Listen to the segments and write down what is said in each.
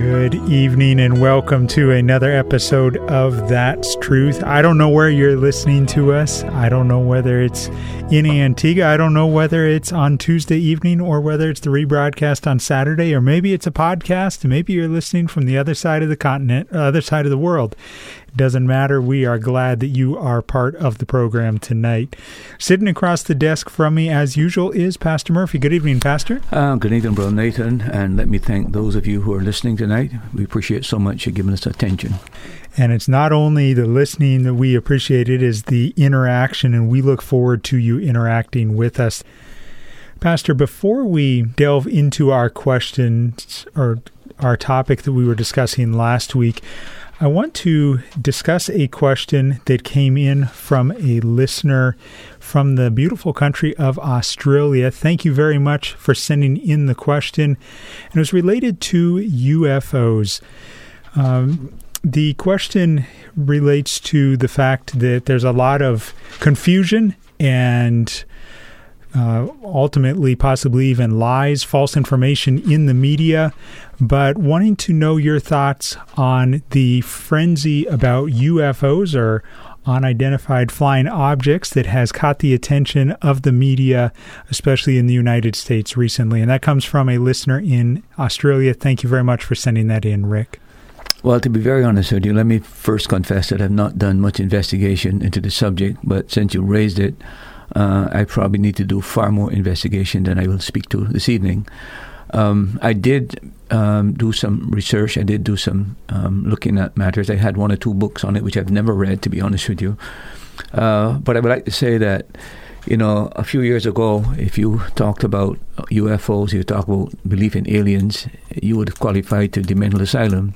Good evening and welcome to another episode of That's Truth. I don't know where you're listening to us. I don't know whether it's in Antigua. I don't know whether it's on Tuesday evening or whether it's the rebroadcast on Saturday or maybe it's a podcast. Maybe you're listening from the other side of the continent, other side of the world. Doesn't matter. We are glad that you are part of the program tonight. Sitting across the desk from me, as usual, is Pastor Murphy. Good evening, Pastor. Uh, good evening, Brother Nathan. And let me thank those of you who are listening tonight. We appreciate so much you giving us attention. And it's not only the listening that we appreciate, it is the interaction, and we look forward to you interacting with us. Pastor, before we delve into our questions or our topic that we were discussing last week, I want to discuss a question that came in from a listener from the beautiful country of Australia. Thank you very much for sending in the question. And it was related to UFOs. Um, the question relates to the fact that there's a lot of confusion and uh, ultimately, possibly even lies, false information in the media, but wanting to know your thoughts on the frenzy about UFOs or unidentified flying objects that has caught the attention of the media, especially in the United States recently. And that comes from a listener in Australia. Thank you very much for sending that in, Rick. Well, to be very honest with you, let me first confess that I've not done much investigation into the subject, but since you raised it, uh, I probably need to do far more investigation than I will speak to this evening. Um, I did um, do some research. I did do some um, looking at matters. I had one or two books on it, which I've never read, to be honest with you. Uh, but I would like to say that, you know, a few years ago, if you talked about UFOs, you talked about belief in aliens, you would qualify to the mental asylum.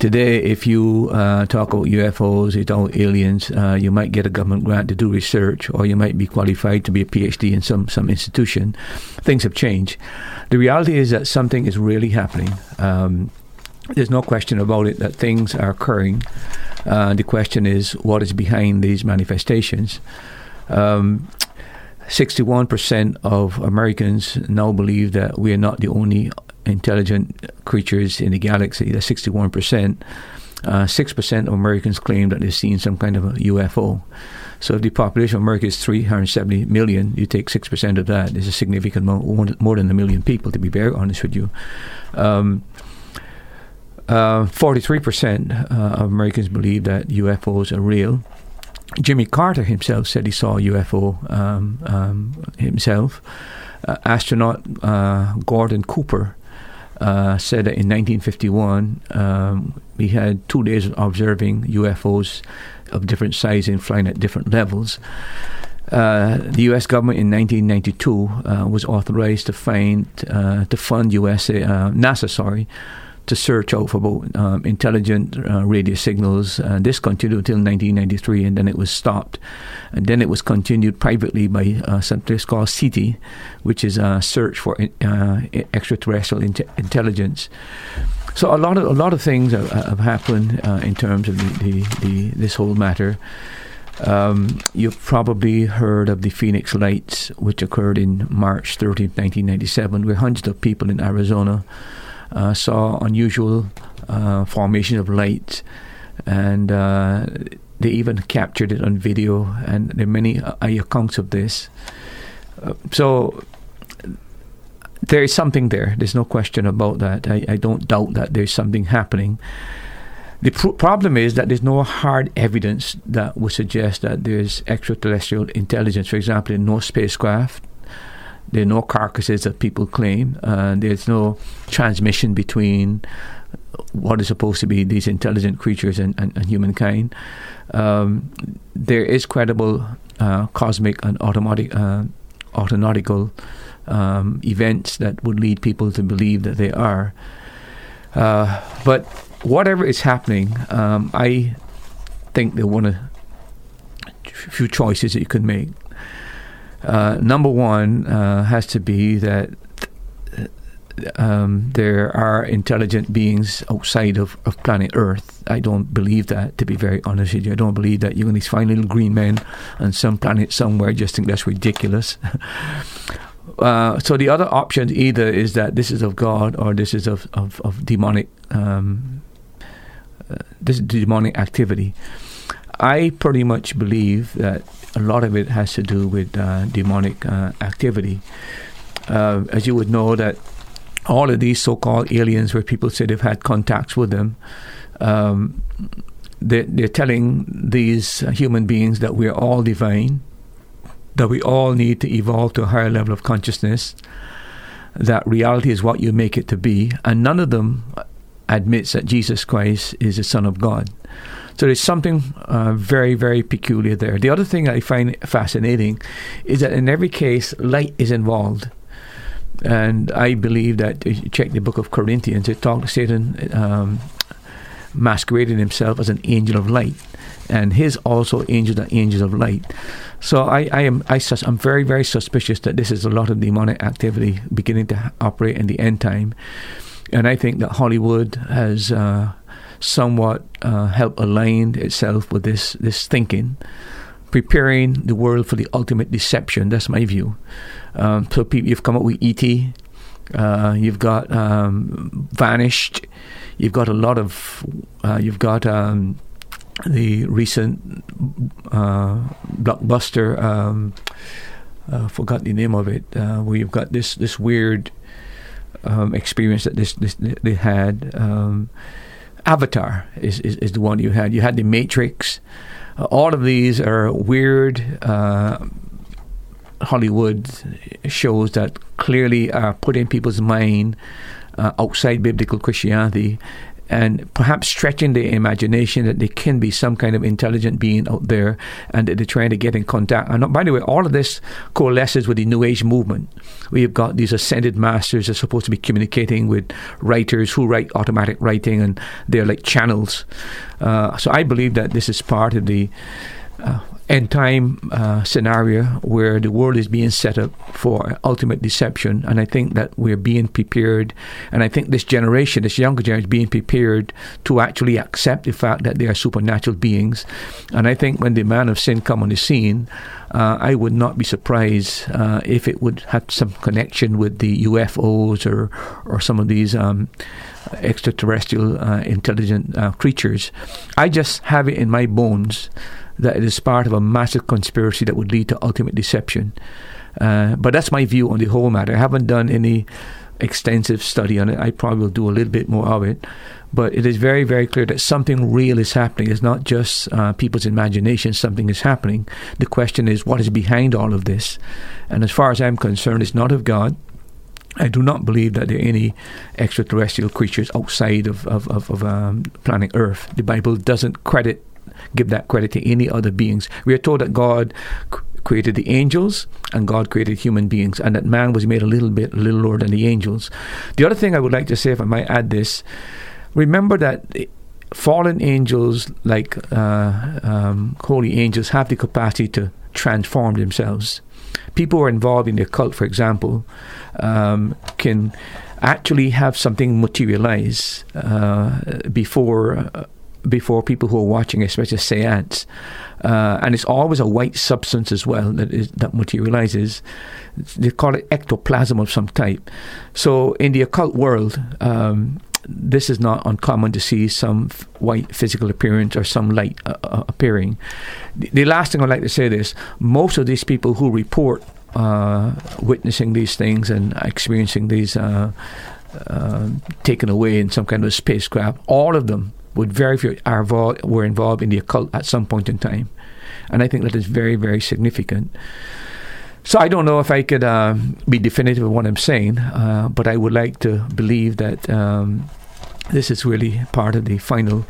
Today, if you uh, talk about UFOs, talk about aliens, uh, you might get a government grant to do research, or you might be qualified to be a PhD in some, some institution. Things have changed. The reality is that something is really happening. Um, there's no question about it that things are occurring. Uh, the question is what is behind these manifestations. Um, 61% of Americans now believe that we are not the only intelligent creatures in the galaxy. That's 61%. Uh, 6% of Americans claim that they've seen some kind of a UFO. So if the population of America is 370 million, you take 6% of that, is a significant amount, more than a million people, to be very honest with you. Um, uh, 43% uh, of Americans believe that UFOs are real. Jimmy Carter himself said he saw a UFO um, um, himself. Uh, astronaut uh, Gordon Cooper uh, said that in 1951 um, we had two days of observing UFOs of different sizes and flying at different levels. Uh, the U.S. government in 1992 uh, was authorized to find uh, to fund USA uh, NASA, sorry, to search out for about um, intelligent uh, radio signals. Uh, this continued until 1993, and then it was stopped. And then it was continued privately by uh, something called SETI, which is a search for uh, extraterrestrial in- intelligence. So a lot of a lot of things have, have happened uh, in terms of the, the, the, this whole matter. Um, you've probably heard of the Phoenix Lights, which occurred in March 13, 1997, where hundreds of people in Arizona uh, saw unusual uh, formation of light, and uh, they even captured it on video. And there are many accounts of this. so there is something there. There's no question about that. I, I don't doubt that there's something happening. The pr- problem is that there's no hard evidence that would suggest that there's extraterrestrial intelligence. For example, in no spacecraft, there are no carcasses that people claim. Uh, there's no transmission between what is supposed to be these intelligent creatures and, and, and humankind. Um, there is credible uh, cosmic and automatic, uh, autonautical um, events that would lead people to believe that they are. Uh, but whatever is happening, um, I think there are one of few choices that you can make. Uh, number one uh, has to be that um, there are intelligent beings outside of, of planet Earth. I don't believe that, to be very honest with you. I don't believe that you're going to find little green men on some planet somewhere. I just think that's ridiculous. uh, so the other option either is that this is of God or this is of, of, of demonic um, uh, this is demonic activity. I pretty much believe that a lot of it has to do with uh, demonic uh, activity. Uh, as you would know, that all of these so-called aliens, where people say they've had contacts with them, um, they're, they're, telling these human beings that we're all divine, that we all need to evolve to a higher level of consciousness, that reality is what you make it to be, and none of them admits that Jesus Christ is the Son of God. So there's something uh, very, very peculiar there. The other thing I find fascinating is that in every case, light is involved. And I believe that if you check the book of Corinthians, it talks Satan um, masquerading himself as an angel of light, and his also angels are angels of light. So I, I am I sus- I'm very very suspicious that this is a lot of demonic activity beginning to operate in the end time, and I think that Hollywood has uh, somewhat uh, helped align itself with this this thinking preparing the world for the ultimate deception. That's my view. Um, so people, you've come up with ET. Uh, you've got um, Vanished. You've got a lot of. Uh, you've got um, the recent uh, blockbuster. Um, uh, forgot the name of it. Uh, where you've got this this weird um, experience that this, this they had. Um, Avatar is, is, is the one you had. You had the Matrix. Uh, all of these are weird uh, Hollywood shows that clearly are put in people's mind uh, outside biblical Christianity and perhaps stretching their imagination that there can be some kind of intelligent being out there and that they're trying to get in contact. And by the way, all of this coalesces with the New Age movement. We've got these ascended masters that are supposed to be communicating with writers who write automatic writing and they're like channels. Uh, so I believe that this is part of the uh, end time uh, scenario where the world is being set up for ultimate deception. And I think that we're being prepared. And I think this generation, this younger generation, is being prepared to actually accept the fact that they are supernatural beings. And I think when the man of sin come on the scene, uh, I would not be surprised uh, if it would have some connection with the UFOs or, or some of these. Um, extraterrestrial uh, intelligent uh, creatures. I just have it in my bones that it is part of a massive conspiracy that would lead to ultimate deception. Uh, but that's my view on the whole matter. I haven't done any extensive study on it. I probably will do a little bit more of it. But it is very, very clear that something real is happening. It's not just uh, people's imagination, something is happening. The question is, what is behind all of this? And as far as I'm concerned, it's not of God. I do not believe that there are any extraterrestrial creatures outside of, of, of, of um, planet Earth. The Bible doesn't credit give that credit to any other beings. We are told that God created the angels and God created human beings, and that man was made a little bit a little lower than the angels. The other thing I would like to say, if I might add this, remember that fallen angels, like uh, um, holy angels, have the capacity to transform themselves. People who are involved in the cult, for example, um, can actually have something materialize uh, before. Uh, before people who are watching, especially seance. Uh, and it's always a white substance as well that is that materializes. They call it ectoplasm of some type. So in the occult world, um, this is not uncommon to see some f- white physical appearance or some light uh, uh, appearing. The, the, last thing I'd like to say is most of these people who report uh, witnessing these things and experiencing these uh, uh, taken away in some kind of spacecraft, all of them would very few are involved, were involved in the occult at some point in time, and I think that is very very significant. So I don't know if I could uh, be definitive of what I'm saying, uh, but I would like to believe that um, this is really part of the final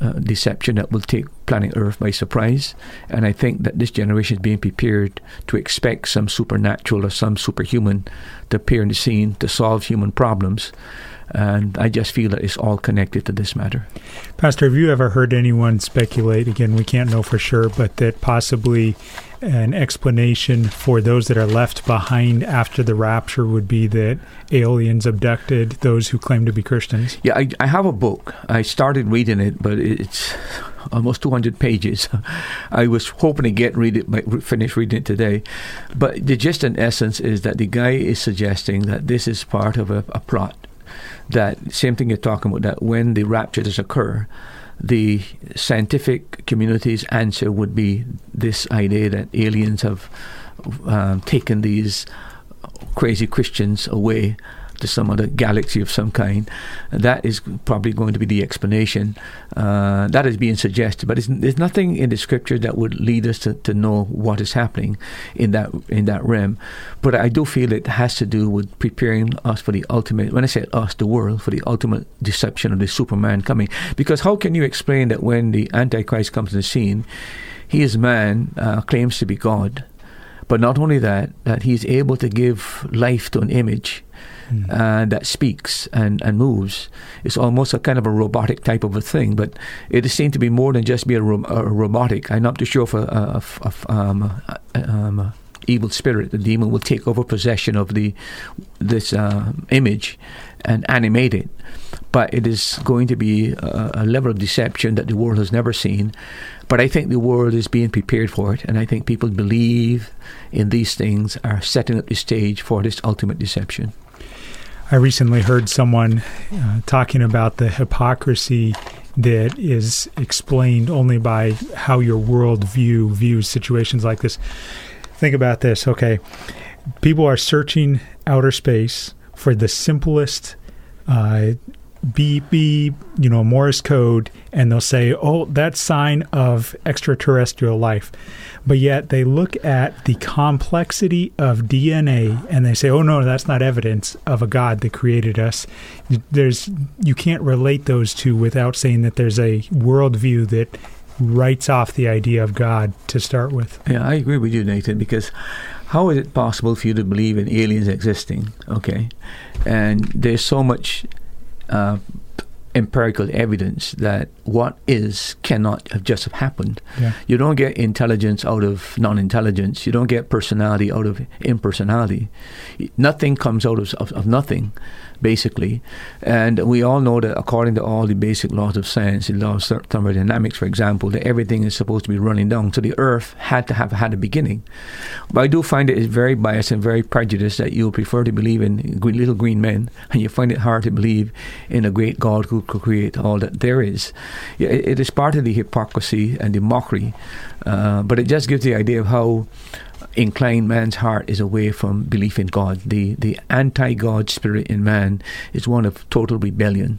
uh, deception that will take planet Earth by surprise. And I think that this generation is being prepared to expect some supernatural or some superhuman to appear in the scene to solve human problems. And I just feel that it's all connected to this matter. Pastor, have you ever heard anyone speculate? Again, we can't know for sure, but that possibly an explanation for those that are left behind after the rapture would be that aliens abducted those who claim to be Christians? Yeah, I, I have a book. I started reading it, but it's almost 200 pages. I was hoping to get read it, but finish reading it today. But the gist in essence is that the guy is suggesting that this is part of a, a plot. That same thing you're talking about, that when the rapture does occur, the scientific community's answer would be this idea that aliens have um, taken these crazy Christians away to some other galaxy of some kind. That is probably going to be the explanation. Uh, that is being suggested, but there's nothing in the scripture that would lead us to, to know what is happening in that in that realm. But I do feel it has to do with preparing us for the ultimate. When I say us, the world for the ultimate deception of the Superman coming. Because how can you explain that when the Antichrist comes on the scene, he is man, uh, claims to be God. But not only that, that he's able to give life to an image mm. uh, that speaks and, and moves. It's almost a kind of a robotic type of a thing, but it seems to be more than just be a, ro- a robotic. I'm not too sure if a, a, a, um, um, evil spirit, the demon, will take over possession of the this uh, image and animate it. But it is going to be a, a, level of deception that the world has never seen. But I think the world is being prepared for it, and I think people believe in these things are setting up the stage for this ultimate deception. I recently heard someone uh, talking about the hypocrisy that is explained only by how your worldview views situations like this. Think about this. Okay, people are searching outer space for the simplest uh, beep beep, you know, Morse code, and they'll say, "Oh, that's sign of extraterrestrial life." But yet they look at the complexity of DNA and they say, "Oh no, that's not evidence of a God that created us." There's you can't relate those two without saying that there's a worldview that writes off the idea of God to start with. Yeah, I agree with you, Nathan, because how is it possible for you to believe in aliens existing? Okay, and there's so much uh, empirical evidence that what is cannot have just have happened. Yeah. You don't get intelligence out of non-intelligence. You don't get personality out of impersonality. Nothing comes out of, of, of nothing basically. And we all know that according to all the basic laws of science, the law of thermodynamics, for example, that everything is supposed to be running down. So the Earth had to have had a beginning. But I do find it is very biased and very prejudiced that you prefer to believe in little green men, and you find it hard to believe in a great God who could create all that there is. it is part of the hypocrisy and the mockery, uh, but it just gives the idea of how incline man's heart is away from belief in God. The the anti-God spirit in man is one of total rebellion,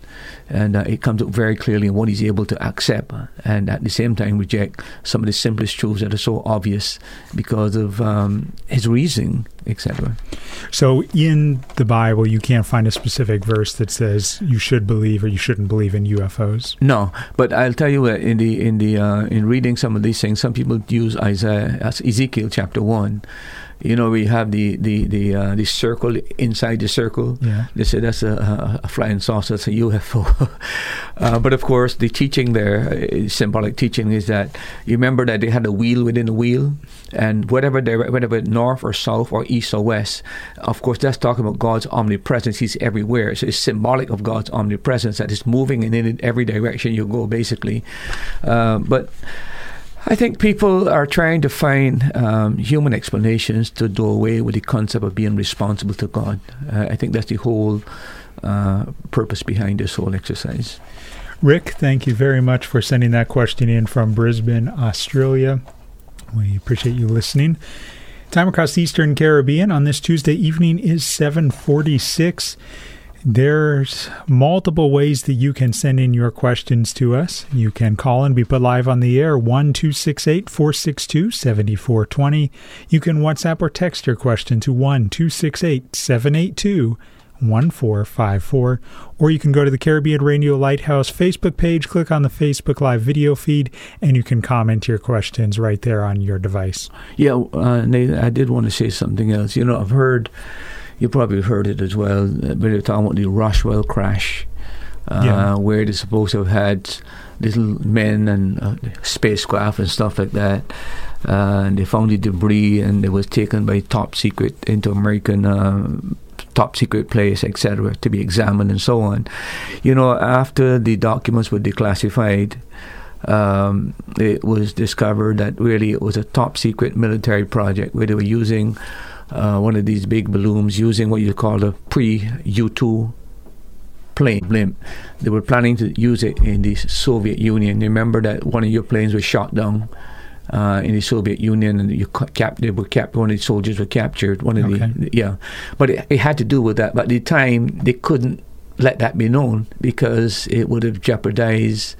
and uh, it comes up very clearly in what he's able to accept, and at the same time reject some of the simplest truths that are so obvious because of um, his reasoning, etc. So, in the Bible, you can't find a specific verse that says you should believe or you shouldn't believe in UFOs. No, but I'll tell you. In the in the uh, in reading some of these things, some people use Isaiah, Ezekiel chapter one you know, we have the the the uh, the circle inside the circle. Yeah. They say that's a, a flying saucer, that's a UFO. uh, but of course, the teaching there, uh, symbolic teaching, is that you remember that they had a wheel within a wheel, and whatever they whatever north or south or east or west, of course, that's talking about God's omnipresence. He's everywhere, so it's symbolic of God's omnipresence that is moving in every direction you go, basically. Uh, but I think people are trying to find um, human explanations to do away with the concept of being responsible to God. Uh, I think that's the whole uh, purpose behind this whole exercise. Rick, thank you very much for sending that question in from Brisbane, Australia. We appreciate you listening. Time across the Eastern Caribbean on this Tuesday evening is 746. There's multiple ways that you can send in your questions to us. You can call and be put live on the air 1 462 7420. You can WhatsApp or text your question to 1 782 1454. Or you can go to the Caribbean Radio Lighthouse Facebook page, click on the Facebook Live video feed, and you can comment your questions right there on your device. Yeah, uh, Nathan, I did want to say something else. You know, I've heard, you probably heard it as well, but they're talking about the Roswell crash, uh, yeah. where they're supposed to have had little men and uh, spacecraft and stuff like that. Uh, and they found the debris and it was taken by top secret into American uh, top secret place, etc., to be examined and so on. You know, after the documents were declassified, um, it was discovered that really it was a top secret military project where they were using uh, one of these big balloons, using what you call a pre U 2 plane blimp. They were planning to use it in the Soviet Union. Remember that one of your planes was shot down uh, in the Soviet Union, and you cap- they were cap- one of the soldiers were captured. One of okay. the yeah, but it, it, had to do with that. But at the time, they couldn't let that be known because it would have jeopardized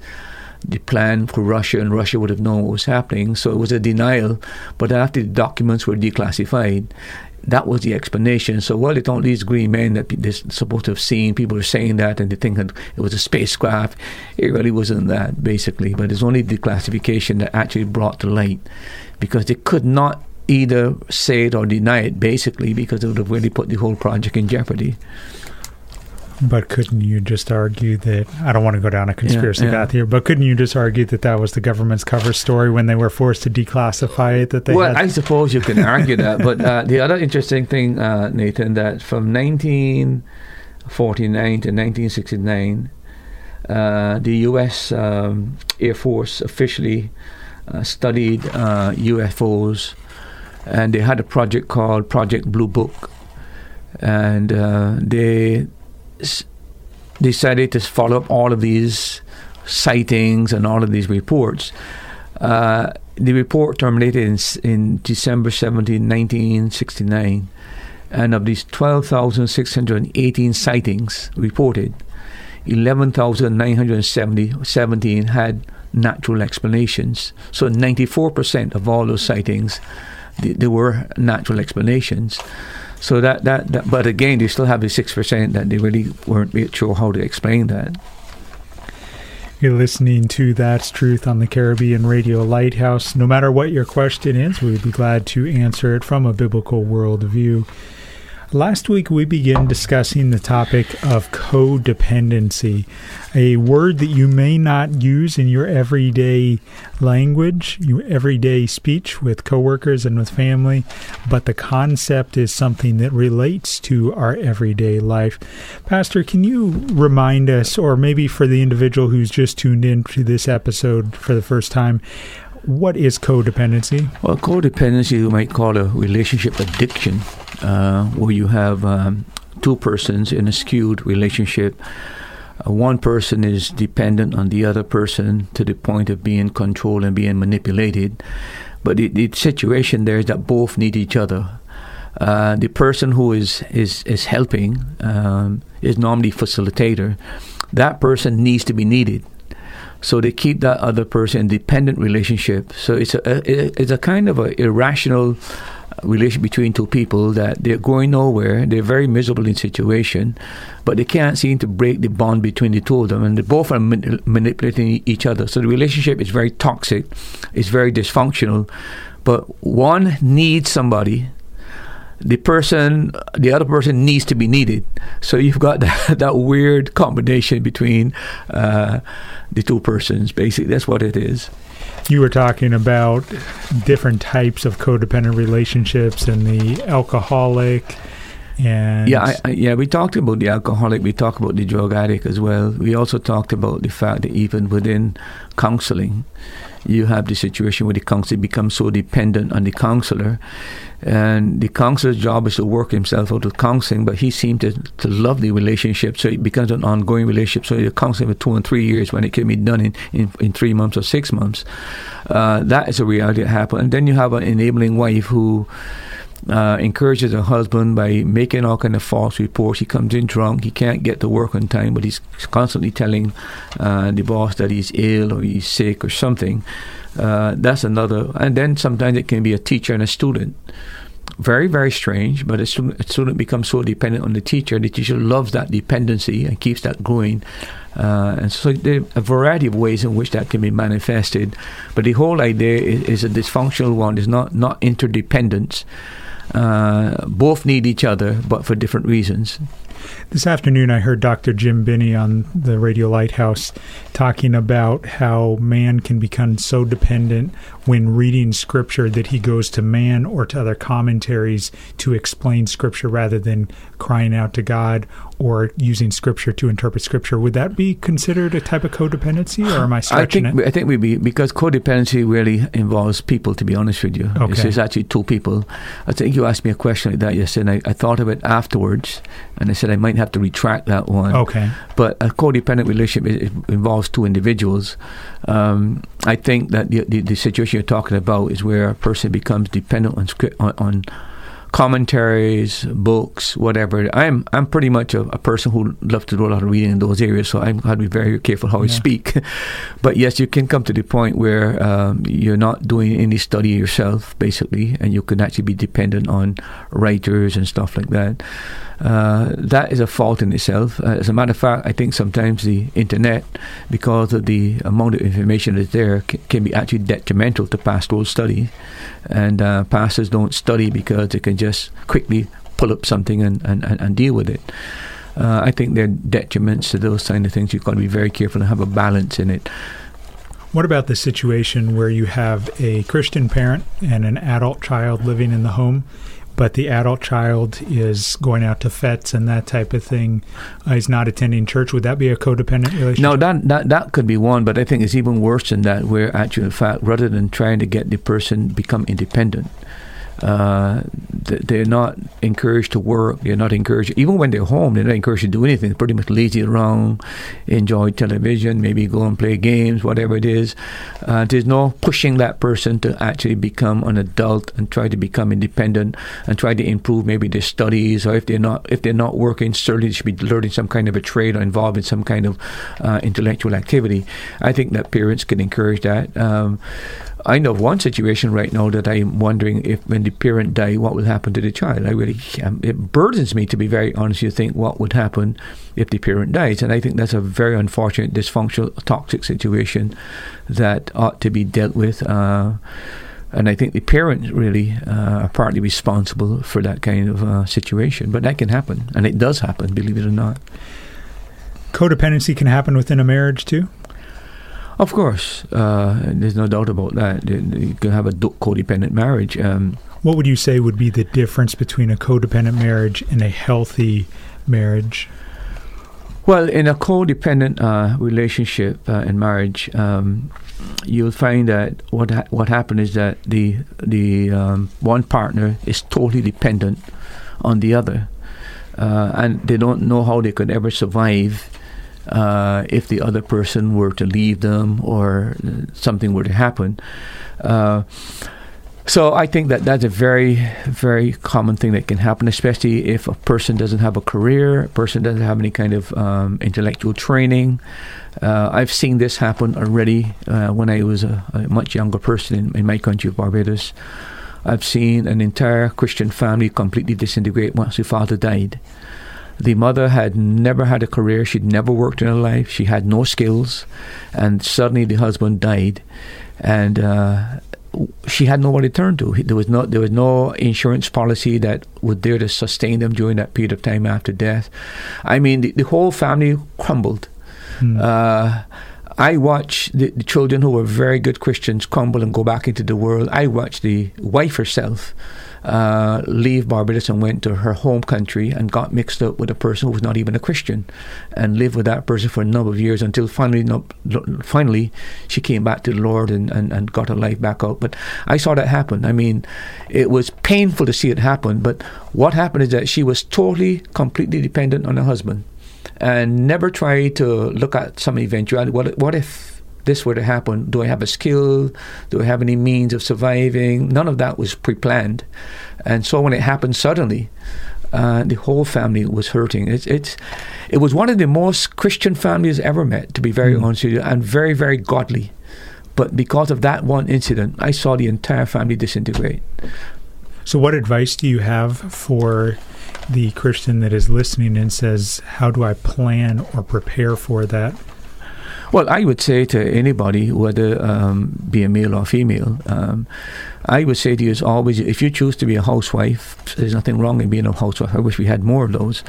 the plan for Russia, and Russia would have known what was happening. So it was a denial. But after the documents were declassified, that was the explanation. So, well, it's all these green men that they're supposed to have seen. People are saying that, and they think that it was a spacecraft. It really wasn't that, basically. But it's only the classification that actually brought to light, because they could not either say it or deny it, basically, because it would have really put the whole project in jeopardy. But couldn't you just argue that I don't want to go down a conspiracy yeah, yeah. path here? But couldn't you just argue that that was the government's cover story when they were forced to declassify it? That they well, had? I suppose you can argue that. But uh, the other interesting thing, uh, Nathan, that from 1949 to 1969, uh, the U.S. Um, Air Force officially uh, studied UFOs, uh, and they had a project called Project Blue Book, and uh, they decided to follow up all of these sightings and all of these reports. Uh, the report terminated in, in December 17, 1969, and of these 12,618 sightings reported, 11,917 had natural explanations. So 94% of all those sightings, there were natural explanations. So that, that, that but again, they still have the six percent that they really weren't sure how to explain that. You're listening to That's Truth on the Caribbean Radio Lighthouse. No matter what your question is, we'd be glad to answer it from a biblical worldview. Last week, we began discussing the topic of codependency, a word that you may not use in your everyday language, your everyday speech with coworkers and with family, but the concept is something that relates to our everyday life. Pastor, can you remind us, or maybe for the individual who's just tuned in to this episode for the first time, what is codependency? Well, codependency you might call a relationship addiction uh, where you have um, two persons in a skewed relationship. Uh, one person is dependent on the other person to the point of being controlled and being manipulated. But the, the situation there is that both need each other. Uh, the person who is is is helping um, is normally facilitator. That person needs to be needed, so they keep that other person in dependent relationship. So it's a, a it's a kind of a irrational uh, relation between two people that they're going nowhere. They're very miserable in situation, but they can't seem to break the bond between the two of them, and they both are man- manipulating each other. So the relationship is very toxic. It's very dysfunctional. But one needs somebody. The person, the other person needs to be needed. So you've got that, that weird combination between uh, the two persons. Basically, that's what it is you were talking about different types of codependent relationships and the alcoholic and yeah, I, I, yeah, we talked about the alcoholic. We talked about the drug addict as well. We also talked about the fact that even within counseling, you have the situation where the counselor becomes so dependent on the counselor and the counselor's job is to work himself out of counseling, but he seemed to, to love the relationship, so it becomes an ongoing relationship. So you're counseling for two and three years when it can be done in, in, in three months or six months. Uh, that is a reality that happens. And then you have an enabling wife who uh, encourages her husband by making all kind of false reports. He comes in drunk. He can't get to work on time, but he's constantly telling uh, the boss that he's ill or he's sick or something. Uh, that's another. And then sometimes it can be a teacher and a student. Very, very strange, but a student, a student becomes so dependent on the teacher. The teacher loves that dependency and keeps that going. Uh, and so there are a variety of ways in which that can be manifested. But the whole idea is, is a dysfunctional one, is not, not interdependence. Uh, both need each other, but for different reasons. This afternoon, I heard Dr. Jim Binney on the Radio Lighthouse talking about how man can become so dependent when reading scripture that he goes to man or to other commentaries to explain scripture rather than crying out to God or using scripture to interpret scripture. Would that be considered a type of codependency, or am I stretching I think, it? I think we be because codependency really involves people. To be honest with you, Okay. it's, it's actually two people. I think you asked me a question like that yesterday. And I, I thought of it afterwards, and I said I might have to retract that one. Okay. But a codependent relationship involves two individuals. Um, I think that the, the, the situation you're talking about is where a person becomes dependent on script on, on commentaries, books, whatever. I'm I'm pretty much a, a person who loves to do a lot of reading in those areas, so I'm got to be very careful how I speak. but yes, you can come to the point where um, you're not doing any study yourself, basically, and you can actually be dependent on writers and stuff like that. Uh, that is a fault in itself. Uh, as a matter of fact, I think sometimes the internet, because of the amount of information that's there, c- can be actually detrimental to pastoral study. And uh, pastors don't study because they can just quickly pull up something and, and, and, deal with it. Uh, I think there are detriments to those kind of things. You've got to be very careful and have a balance in it. What about the situation where you have a Christian parent and an adult child living in the home, but the adult child is going out to fetes and that type of thing? Uh, he's not attending church. Would that be a codependent relationship? No, that, that that could be one, but I think it's even worse than that. Where actually, in fact, rather than trying to get the person become independent, uh, th- they're not encouraged to work. They're not encouraged, even when they're home, they're not encouraged to do anything. They're pretty much lazy around, enjoy television, maybe go and play games, whatever it is. Uh, there's no pushing that person to actually become an adult and try to become independent and try to improve maybe their studies, or if they're not if they're not working, certainly they should be learning some kind of a trade or involved in some kind of uh, intellectual activity. I think that parents can encourage that. Um, I know of one situation right now that I'm wondering if when the parent die, what will happen to the child. I really, um, it burdens me to be very honest. You think what would happen if the parent dies, and I think that's a very unfortunate, dysfunctional, toxic situation that ought to be dealt with. Uh, and I think the parents really uh, are partly responsible for that kind of uh, situation. But that can happen, and it does happen, believe it or not. Codependency can happen within a marriage too. Of course, uh, there's no doubt about that. You can have a codependent marriage. Um, What would you say would be the difference between a codependent marriage and a healthy marriage? Well, in a codependent uh, relationship uh, in marriage, um, you'll find that what ha- what happened is that the the um, one partner is totally dependent on the other, uh, and they don't know how they could ever survive uh, if the other person were to leave them or something were to happen. Uh, so I think that that's a very, very common thing that can happen, especially if a person doesn't have a career, a person doesn't have any kind of um, intellectual training. Uh, I've seen this happen already uh, when I was a, a much younger person in, in my country of Barbados. I've seen an entire Christian family completely disintegrate once the father died. The mother had never had a career. She'd never worked in her life. She had no skills, and suddenly the husband died, and uh, she had nobody to turn to. There was no there was no insurance policy that was there to sustain them during that period of time after death. I mean, the, the whole family crumbled. Hmm. Uh, I watched the, the children who were very good Christians crumble and go back into the world. I watched the wife herself uh, leave Barbados and went to her home country and got mixed up with a person who was not even a Christian, and lived with that person for a number of years until finally, finally, she came back to the Lord and, and, and got her life back out. But I saw that happen. I mean, it was painful to see it happen. But what happened is that she was totally, completely dependent on her husband and never try to look at some eventuality. What, what if this were to happen, do I have a skill? Do I have any means of surviving? None of that was pre planned. And so when it happened suddenly, uh, the whole family was hurting. It's, it's, it was one of the most Christian families ever met, to be very mm. honest with you, and very, very godly. But because of that one incident, I saw the entire family disintegrate. So, what advice do you have for the Christian that is listening and says, How do I plan or prepare for that? Well, I would say to anybody, whether um, be a male or female, um, I would say to you is always if you choose to be a housewife, there's nothing wrong in being a housewife. I wish we had more of those.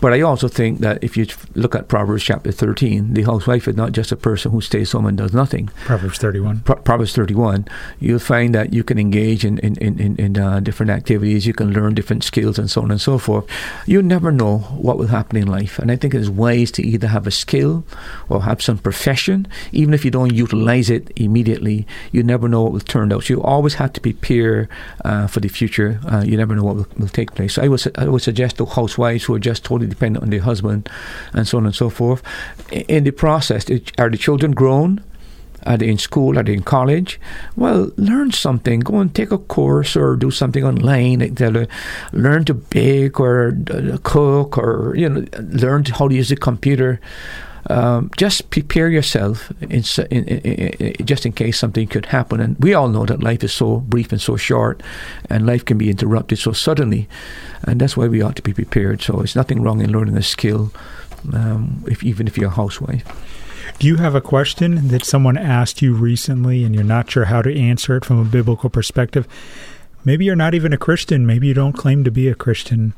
But I also think that if you look at Proverbs chapter 13, the housewife is not just a person who stays home and does nothing. Proverbs 31. Pro- Proverbs 31. You'll find that you can engage in, in, in, in uh, different activities, you can learn different skills and so on and so forth. You never know what will happen in life. And I think it's wise to either have a skill or have some profession. Even if you don't utilize it immediately, you never know what will turn out. So you always have to prepare uh, for the future. Uh, you never know what will, will, take place. So I would, I would suggest to housewives who are just totally dependent on their husband and so on and so forth. In the process, are the children grown? Are they in school? Are they in college? Well, learn something. Go and take a course or do something online. Learn to bake or uh, cook or you know learn how to use the computer um, just prepare yourself in, in, in, just in case something could happen. And we all know that life is so brief and so short, and life can be interrupted so suddenly, and that's why we ought to be prepared. So it's nothing wrong in learning a skill, um, if, even if you're a housewife. Do you have a question that someone asked you recently and you're not sure how to answer it from a biblical perspective? Maybe you're not even a Christian. Maybe you don't claim to be a Christian.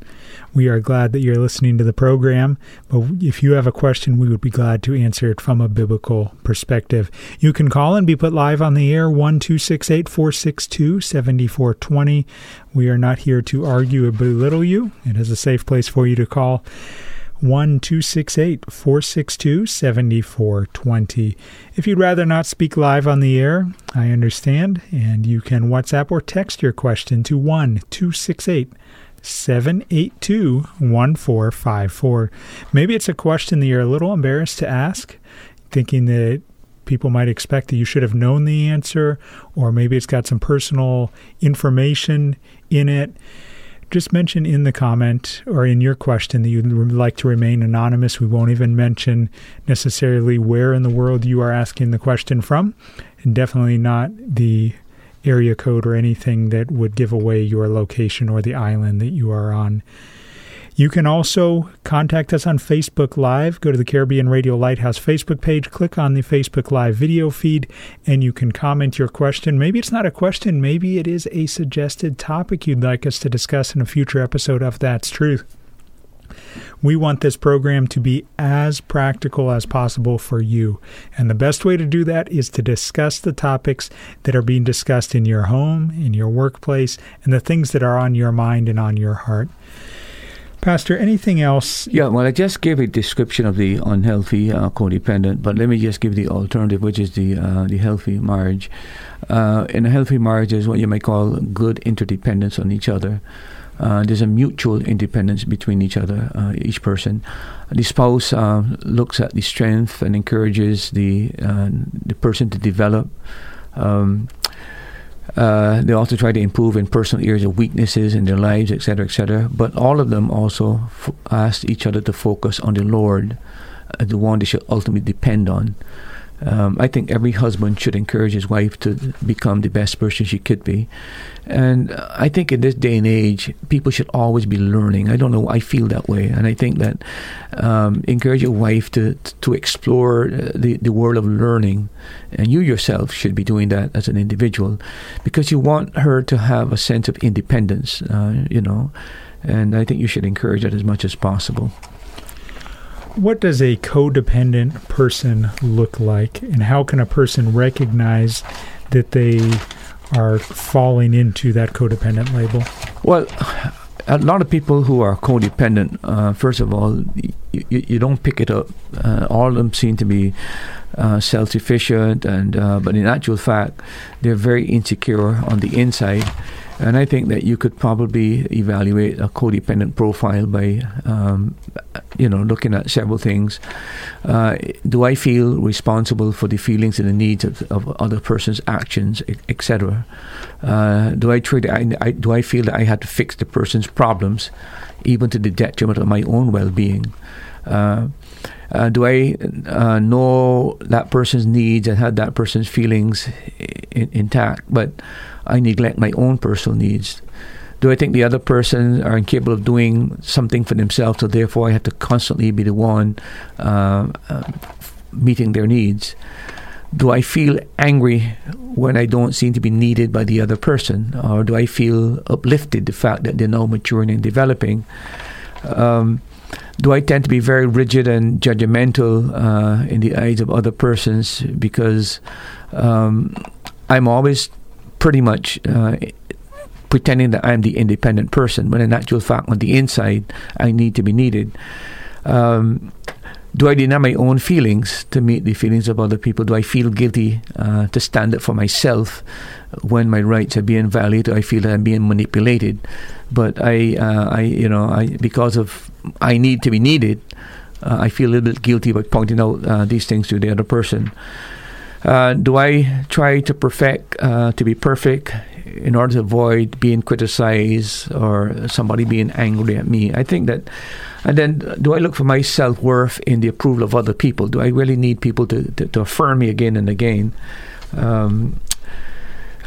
We are glad that you're listening to the program, but if you have a question, we would be glad to answer it from a biblical perspective. You can call and be put live on the air 1 462 7420. We are not here to argue or belittle you. It is a safe place for you to call. 1 462 7420. If you'd rather not speak live on the air, I understand, and you can WhatsApp or text your question to 1 782 1454. Maybe it's a question that you're a little embarrassed to ask, thinking that people might expect that you should have known the answer, or maybe it's got some personal information in it. Just mention in the comment or in your question that you'd like to remain anonymous. We won't even mention necessarily where in the world you are asking the question from, and definitely not the area code or anything that would give away your location or the island that you are on. You can also contact us on Facebook Live. Go to the Caribbean Radio Lighthouse Facebook page, click on the Facebook Live video feed, and you can comment your question. Maybe it's not a question, maybe it is a suggested topic you'd like us to discuss in a future episode of That's Truth. We want this program to be as practical as possible for you. And the best way to do that is to discuss the topics that are being discussed in your home, in your workplace, and the things that are on your mind and on your heart. Pastor, anything else? Yeah, well, I just gave a description of the unhealthy uh, codependent, but let me just give the alternative, which is the uh, the healthy marriage. Uh, in a healthy marriage is what you might call good interdependence on each other. Uh, there's a mutual independence between each other, uh, each person. The spouse uh, looks at the strength and encourages the uh, the person to develop. Um, uh, they also try to improve in personal areas of weaknesses in their lives, etc., etc. But all of them also f- ask each other to focus on the Lord, uh, the one they should ultimately depend on. Um, I think every husband should encourage his wife to become the best person she could be. And I think in this day and age, people should always be learning. I don't know, I feel that way. And I think that um, encourage your wife to, to explore uh, the, the world of learning. And you yourself should be doing that as an individual because you want her to have a sense of independence, uh, you know. And I think you should encourage that as much as possible what does a codependent person look like, and how can a person recognize that they are falling into that codependent label? Well, a lot of people who are codependent, uh, first of all, you, you, don't pick it up. Uh, all of them seem to be uh, self-sufficient, and uh, but in actual fact, they're very insecure on the inside. And I think that you could probably evaluate a codependent profile by, um, you know, looking at several things. Uh, do I feel responsible for the feelings and the needs of, of other person's actions, etc.? Uh, do I, treat, I, I, do I feel that I had to fix the person's problems, even to the detriment of my own well-being? Uh, uh, do I uh, know that person's needs and have that person's feelings in, intact, but I neglect my own personal needs? Do I think the other person are incapable of doing something for themselves, so therefore I have to constantly be the one uh, uh meeting their needs? Do I feel angry when I don't seem to be needed by the other person, or do I feel uplifted the fact that they're now maturing and developing? Um, do I tend to be very rigid and judgmental uh, in the eyes of other persons because um, I'm always pretty much uh, pretending that I'm the independent person, when in actual fact, on the inside, I need to be needed. Um, do I deny my own feelings to meet the feelings of other people? Do I feel guilty uh, to stand up for myself when my rights are being violated? Do I feel that I'm being manipulated? But I, uh, I, you know, I because of I need to be needed, uh, I feel a little bit guilty about pointing out uh, these things to the other person. Uh, do I try to perfect, uh, to be perfect in order to avoid being criticized or somebody being angry at me? I think that and then, do I look for my self worth in the approval of other people? Do I really need people to, to, to affirm me again and again? Um,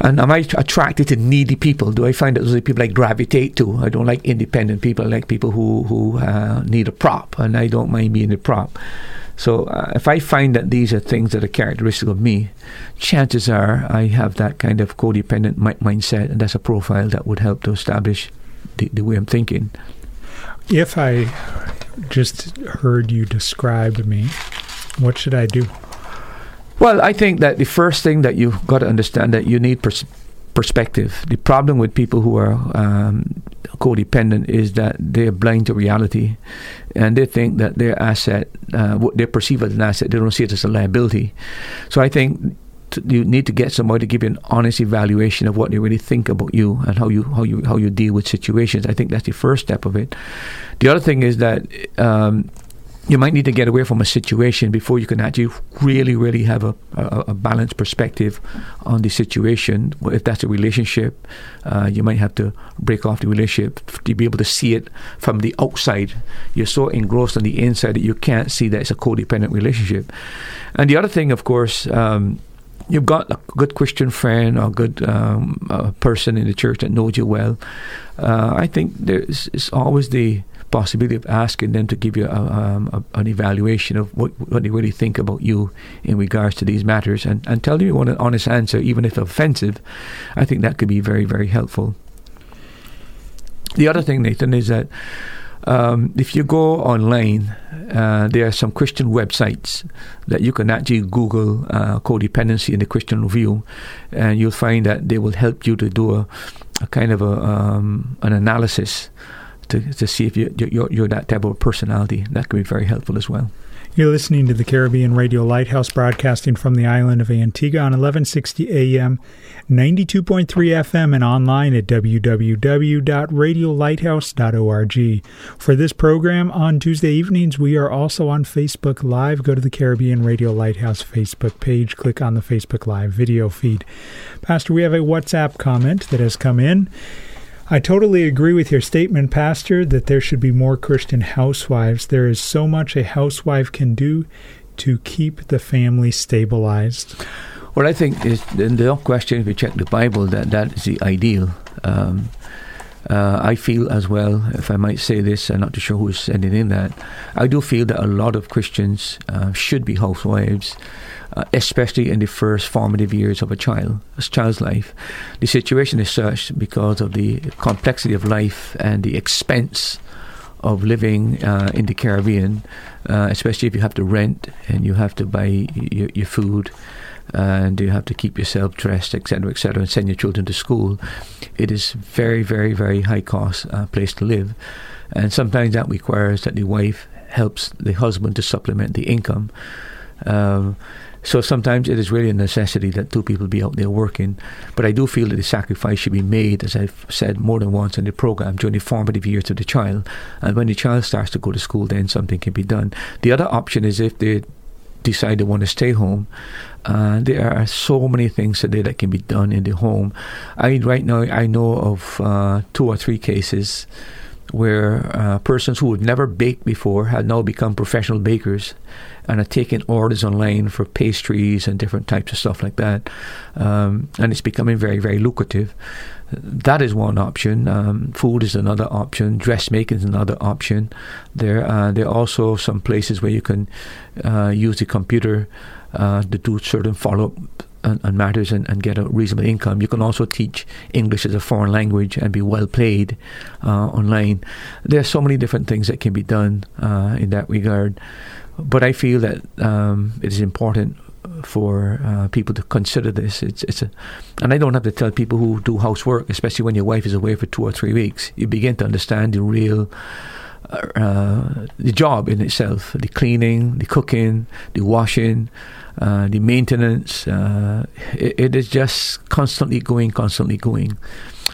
and am I attracted to needy people? Do I find that those are people I gravitate to? I don't like independent people. I like people who who uh, need a prop, and I don't mind being a prop. So uh, if I find that these are things that are characteristic of me, chances are I have that kind of codependent mi- mindset, and that's a profile that would help to establish the, the way I'm thinking. If I just heard you describe me, what should I do? Well, I think that the first thing that you've got to understand that you need pers- perspective. The problem with people who are um, codependent is that they're blind to reality, and they think that their asset, uh, what they perceive as an asset, they don't see it as a liability. So I think to, you need to get somebody to give you an honest evaluation of what they really think about you and how you how you how you deal with situations. I think that's the first step of it. The other thing is that. Um, you might need to get away from a situation before you can actually really, really have a, a, a balanced perspective on the situation. If that's a relationship, uh, you might have to break off the relationship to be able to see it from the outside. You're so engrossed on the inside that you can't see that it's a codependent relationship. And the other thing, of course, um, you've got a good Christian friend or a good um, person in the church that knows you well, uh, I think there's always the possibility of asking them to give you a, um, a, an evaluation of what, what they really think about you in regards to these matters and, and tell you an honest answer, even if offensive. I think that could be very, very helpful. The other thing, Nathan, is that um, if you go online, uh, there are some Christian websites that you can actually Google uh, codependency in the Christian Review, and you'll find that they will help you to do a, a kind of a, um, an analysis to, to see if you, you're, you're that type of personality. That can be very helpful as well. You're listening to the Caribbean Radio Lighthouse broadcasting from the island of Antigua on 1160 AM, 92.3 FM, and online at www.radiolighthouse.org. For this program on Tuesday evenings, we are also on Facebook Live. Go to the Caribbean Radio Lighthouse Facebook page, click on the Facebook Live video feed. Pastor, we have a WhatsApp comment that has come in. I totally agree with your statement, Pastor, that there should be more Christian housewives. There is so much a housewife can do to keep the family stabilized. Well, I think is no question if you check the Bible that that is the ideal. Um, uh, I feel as well, if I might say this, I'm not too sure who's sending in that. I do feel that a lot of Christians uh, should be housewives uh, especially in the first formative years of a child, a child's life. The situation is such because of the complexity of life and the expense of living uh, in the Caribbean, uh, especially if you have to rent and you have to buy your, your food. And you have to keep yourself dressed, etc., etc., and send your children to school. It is very, very, very high cost uh, place to live, and sometimes that requires that the wife helps the husband to supplement the income. Um, so sometimes it is really a necessity that two people be out there working. But I do feel that the sacrifice should be made, as I've said more than once in the program, during the formative years of the child. And when the child starts to go to school, then something can be done. The other option is if they decide they want to stay home. Uh, there are so many things today that can be done in the home. I right now I know of uh, two or three cases where uh, persons who had never baked before had now become professional bakers and are taking orders online for pastries and different types of stuff like that. Um, and it's becoming very, very lucrative. That is one option. Um, food is another option. Dressmaking is another option. There, uh, there are also some places where you can uh, use the computer uh, to do certain follow up and, and matters and, and, get a reasonable income. You can also teach English as a foreign language and be well paid uh, online. There are so many different things that can be done uh, in that regard. But I feel that um, it is important for uh, people to consider this. It's it's a, and I don't have to tell people who do housework, especially when your wife is away for two or three weeks. You begin to understand the real. Uh, the job in itself, the cleaning, the cooking, the washing, uh, the maintenance, uh, it, it is just constantly going, constantly going.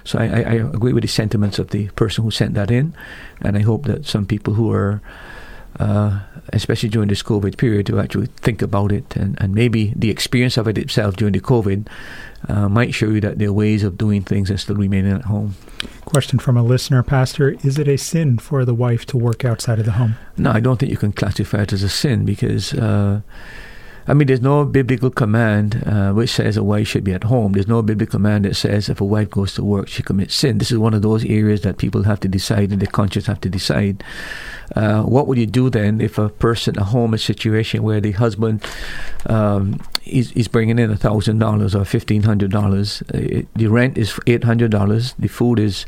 So I, I, agree with the sentiments of the person who sent that in, and I hope that some people who are uh, especially during this COVID period, to actually think about it. And, and maybe the experience of it itself during the COVID uh, might show you that there are ways of doing things and still remaining at home. Question from a listener, Pastor Is it a sin for the wife to work outside of the home? No, I don't think you can classify it as a sin because. Uh, I mean, there's no biblical command uh, which says a wife should be at home. There's no biblical command that says if a wife goes to work, she commits sin. This is one of those areas that people have to decide and the conscience have to decide. Uh, what would you do then if a person, a home, a situation where the husband um, is, is bringing in a thousand dollars or fifteen hundred dollars? Uh, the rent is eight hundred dollars. The food is.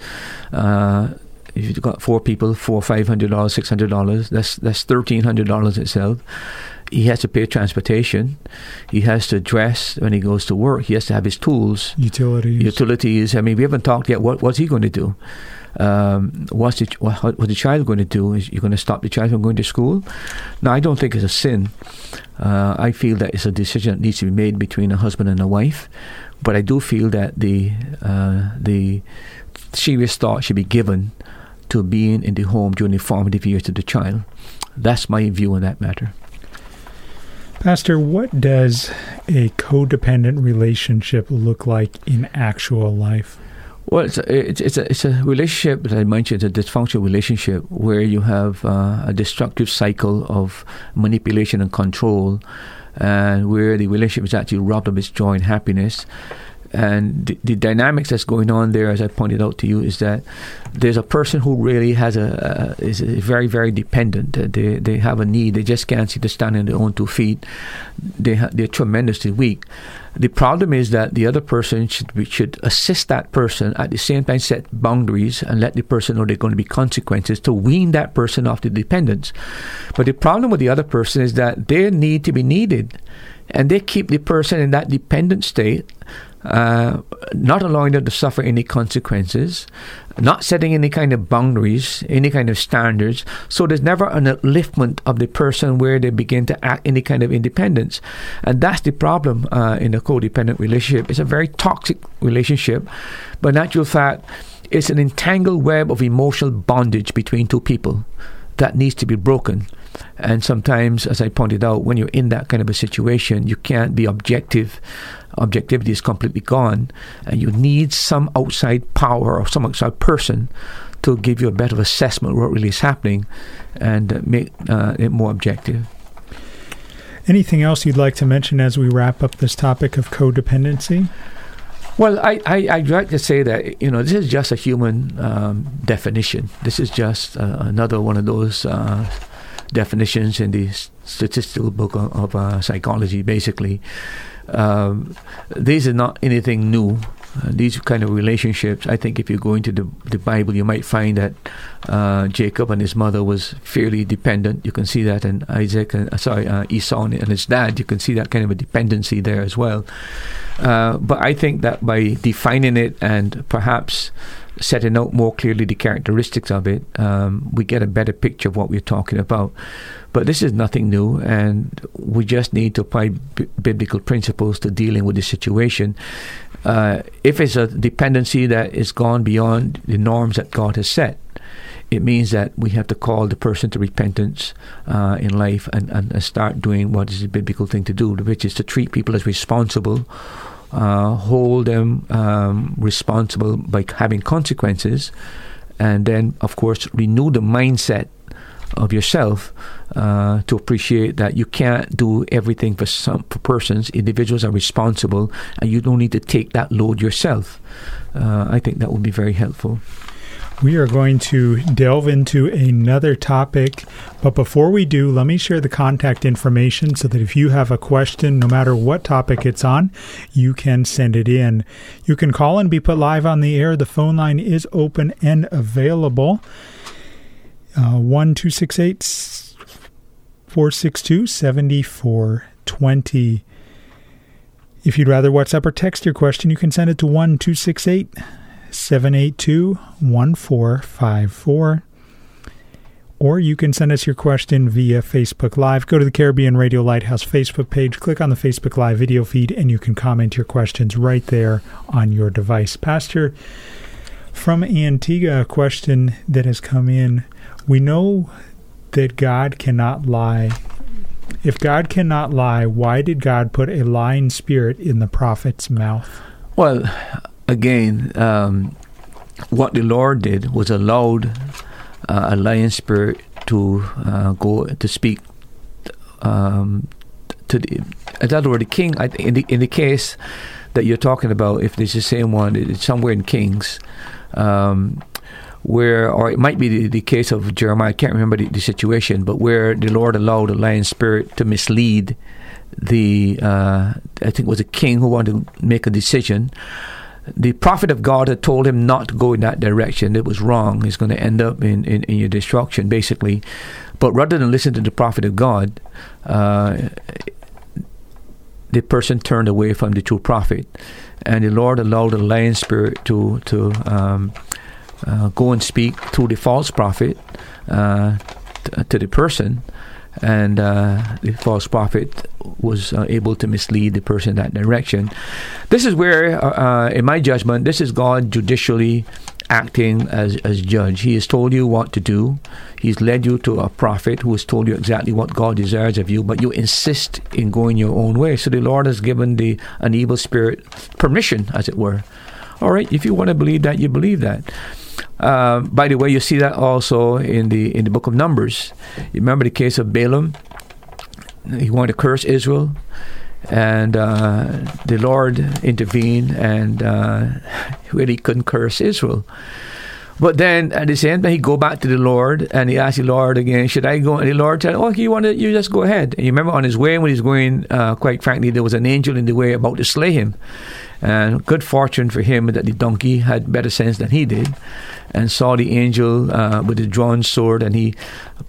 Uh, if you've got four people, four five hundred dollars, six hundred dollars, that's that's thirteen hundred dollars itself he has to pay transportation. He has to dress when he goes to work. He has to have his tools, utilities. Utilities. I mean, we haven't talked yet. What what's he going to do? Um, what's the, what, what the child going to do? Is you going to stop the child from going to school? No, I don't think it's a sin. Uh, I feel that it's a decision that needs to be made between a husband and a wife. But I do feel that the uh, the serious thought should be given to being in the home during the formative years of the child. That's my view on that matter. Pastor, what does a codependent relationship look like in actual life? Well, it's a, it's, it's, a, it's a relationship, that I mentioned, a dysfunctional relationship where you have uh, a destructive cycle of manipulation and control, and where the relationship is actually robbed of its joy and happiness and the, the, dynamics that's going on there, as I pointed out to you, is that there's a person who really has a is very very dependent. Uh, they they have a need. They just can't seem to stand on their own two feet. They ha- they're tremendously weak. The problem is that the other person should should assist that person at the same time set boundaries and let the person know there are going to be consequences to wean that person off the dependence. But the problem with the other person is that they need to be needed and they keep the person in that dependent state uh, not allowing them to suffer any consequences, not setting any kind of boundaries, any kind of standards. So there's never an upliftment of the person where they begin to act any kind of independence. And that's the problem uh, in a codependent relationship. It's a very toxic relationship, but in actual fact, it's an entangled web of emotional bondage between two people that needs to be broken. And sometimes, as I pointed out, when you're in that kind of a situation, you can't be objective objectivity is completely gone, and you need some outside power or some outside person to give you a better assessment of what really is happening and make uh, it more objective. Anything else you'd like to mention as we wrap up this topic of codependency? Well, I, I, I'd like to say that, you know, this is just a human um, definition. This is just uh, another one of those uh, definitions in the statistical book of, of uh, psychology, basically. Um, these are not anything new. uh, these kind of relationships, I think if you go into the, the Bible, you might find that uh, Jacob and his mother was fairly dependent. You can see that in Isaac, and, uh, sorry, uh, Esau and his dad. You can see that kind of a dependency there as well. Uh, but I think that by defining it and perhaps setting out more clearly the characteristics of it, um, we get a better picture of what we're talking about. But this is nothing new, and we just need to apply b- biblical principles to dealing with the situation. Uh, if it's a dependency that is gone beyond the norms that God has set, it means that we have to call the person to repentance uh, in life and, and, start doing what is a biblical thing to do, which is to treat people as responsible uh, hold them um, responsible by having consequences, and then, of course, renew the mindset of yourself uh, to appreciate that you can't do everything for some for persons. Individuals are responsible, and you don't need to take that load yourself. Uh, I think that would be very helpful. We are going to delve into another topic, but before we do, let me share the contact information so that if you have a question, no matter what topic it's on, you can send it in. You can call and be put live on the air. The phone line is open and available. Uh, 1 462 7420. If you'd rather WhatsApp or text your question, you can send it to 1 268 782 1454. Or you can send us your question via Facebook Live. Go to the Caribbean Radio Lighthouse Facebook page, click on the Facebook Live video feed, and you can comment your questions right there on your device. Pastor, from Antigua, a question that has come in. We know that God cannot lie. If God cannot lie, why did God put a lying spirit in the prophet's mouth? Well, again, um, what the Lord did was allowed uh, a lying spirit to uh, go to speak um, to the. In other words, the king. In the in the case that you're talking about, if it's the same one, it's somewhere in Kings. Um, where, or it might be the, the, case of Jeremiah, I can't remember the, the, situation, but where the Lord allowed a lying spirit to mislead the, uh, I think it was a king who wanted to make a decision the prophet of God had told him not to go in that direction. It was wrong. He's going to end up in, in, in your destruction, basically. But rather than listen to the prophet of God, uh, the person turned away from the true prophet. And the Lord allowed the lying spirit to, to um, uh, go and speak to the false prophet, uh, t- to the person and uh, the false prophet was uh, able to mislead the person in that direction. This is where, uh, uh, in my judgment, this is God judicially acting as, as judge. He has told you what to do. He's led you to a prophet who has told you exactly what God desires of you, but you insist in going your own way. So the Lord has given the an evil spirit permission, as it were. All right, if you want to believe that, you believe that. Uh, by the way, you see that also in the in the book of Numbers. You remember the case of Balaam? He wanted to curse Israel, and uh, the Lord intervened and uh, really couldn't curse Israel. But then at the same time, he go back to the Lord and he asked the Lord again, "Should I go?" And the Lord said, "Oh, you want to? You just go ahead." And you remember on his way when he's going, uh, quite frankly, there was an angel in the way about to slay him. And good fortune for him that the donkey had better sense than he did, and saw the angel uh, with the drawn sword, and he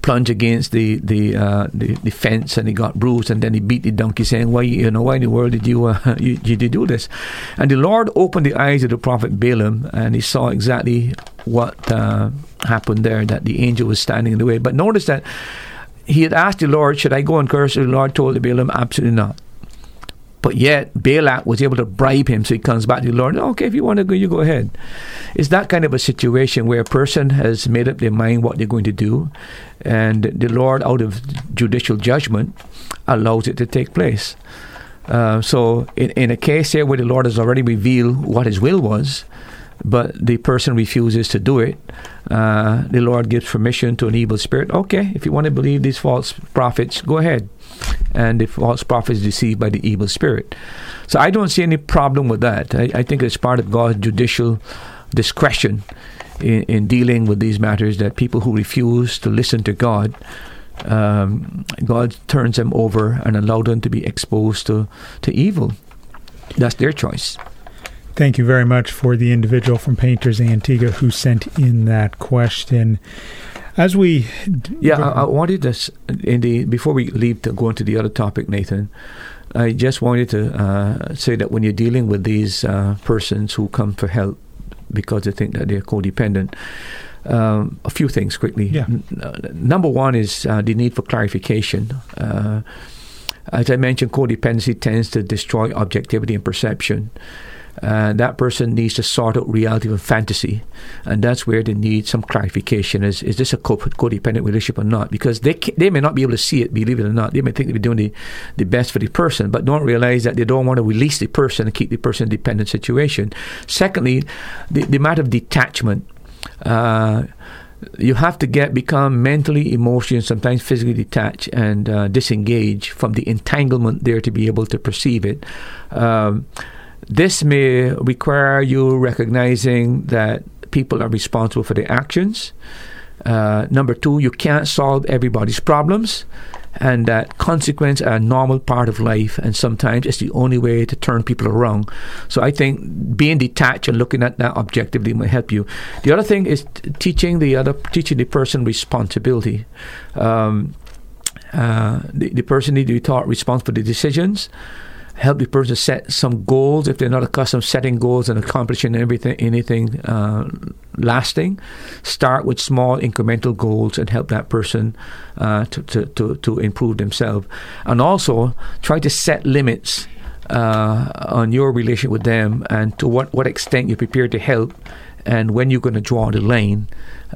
plunged against the the, uh, the, the fence, and he got bruised, and then he beat the donkey, saying, "Why you know why in the world did you uh, you, you did do this?" And the Lord opened the eyes of the prophet Balaam, and he saw exactly what uh, happened there. That the angel was standing in the way. But notice that he had asked the Lord, "Should I go and curse?" The Lord told Balaam, "Absolutely not." But yet Balak was able to bribe him, so he comes back to the Lord. Okay, if you want to go, you go ahead. It's that kind of a situation where a person has made up their mind what they're going to do, and the Lord, out of judicial judgment, allows it to take place. Uh, so, in, in a case here where the Lord has already revealed what His will was, but the person refuses to do it, uh, the Lord gives permission to an evil spirit. Okay, if you want to believe these false prophets, go ahead and the false prophet is deceived by the evil spirit. So I don't see any problem with that. I, I think it's part of God's judicial discretion in, in, dealing with these matters that people who refuse to listen to God, um, God turns them over and allow them to be exposed to, to evil. That's their choice. Thank you very much for the individual from Painters Antigua who sent in that question. As we, yeah, I, I wanted to in the before we leave to go into the other topic, Nathan. I just wanted to uh, say that when you're dealing with these uh, persons who come for help because they think that they're codependent, um, a few things quickly. Yeah. N- uh, number one is uh, the need for clarification. Uh, as I mentioned, codependency tends to destroy objectivity and perception. Uh, that person needs to sort out reality from fantasy, and that's where they need some clarification: is is this a codependent relationship or not? Because they they may not be able to see it, believe it or not. They may think they're doing the, the best for the person, but don't realize that they don't want to release the person and keep the person in a dependent situation. Secondly, the, the matter of detachment. Uh, you have to get become mentally, emotionally, sometimes physically detached and uh, disengage from the entanglement there to be able to perceive it. Um, this may require you recognizing that people are responsible for their actions. Uh, number two, you can't solve everybody's problems, and that consequence are a normal part of life, and sometimes it's the only way to turn people around. So I think being detached and looking at that objectively might help you. The other thing is t- teaching the other, teaching the person responsibility. Um, uh, the, the person needs to be taught responsible for the decisions help the person set some goals. If they're not accustomed to setting goals and accomplishing everything anything uh, lasting start with small incremental goals and help that person uh, to, to, to, to improve themselves. And also try to set limits uh, on your relation with them and to what, what extent you're prepared to help and when you're going to draw the line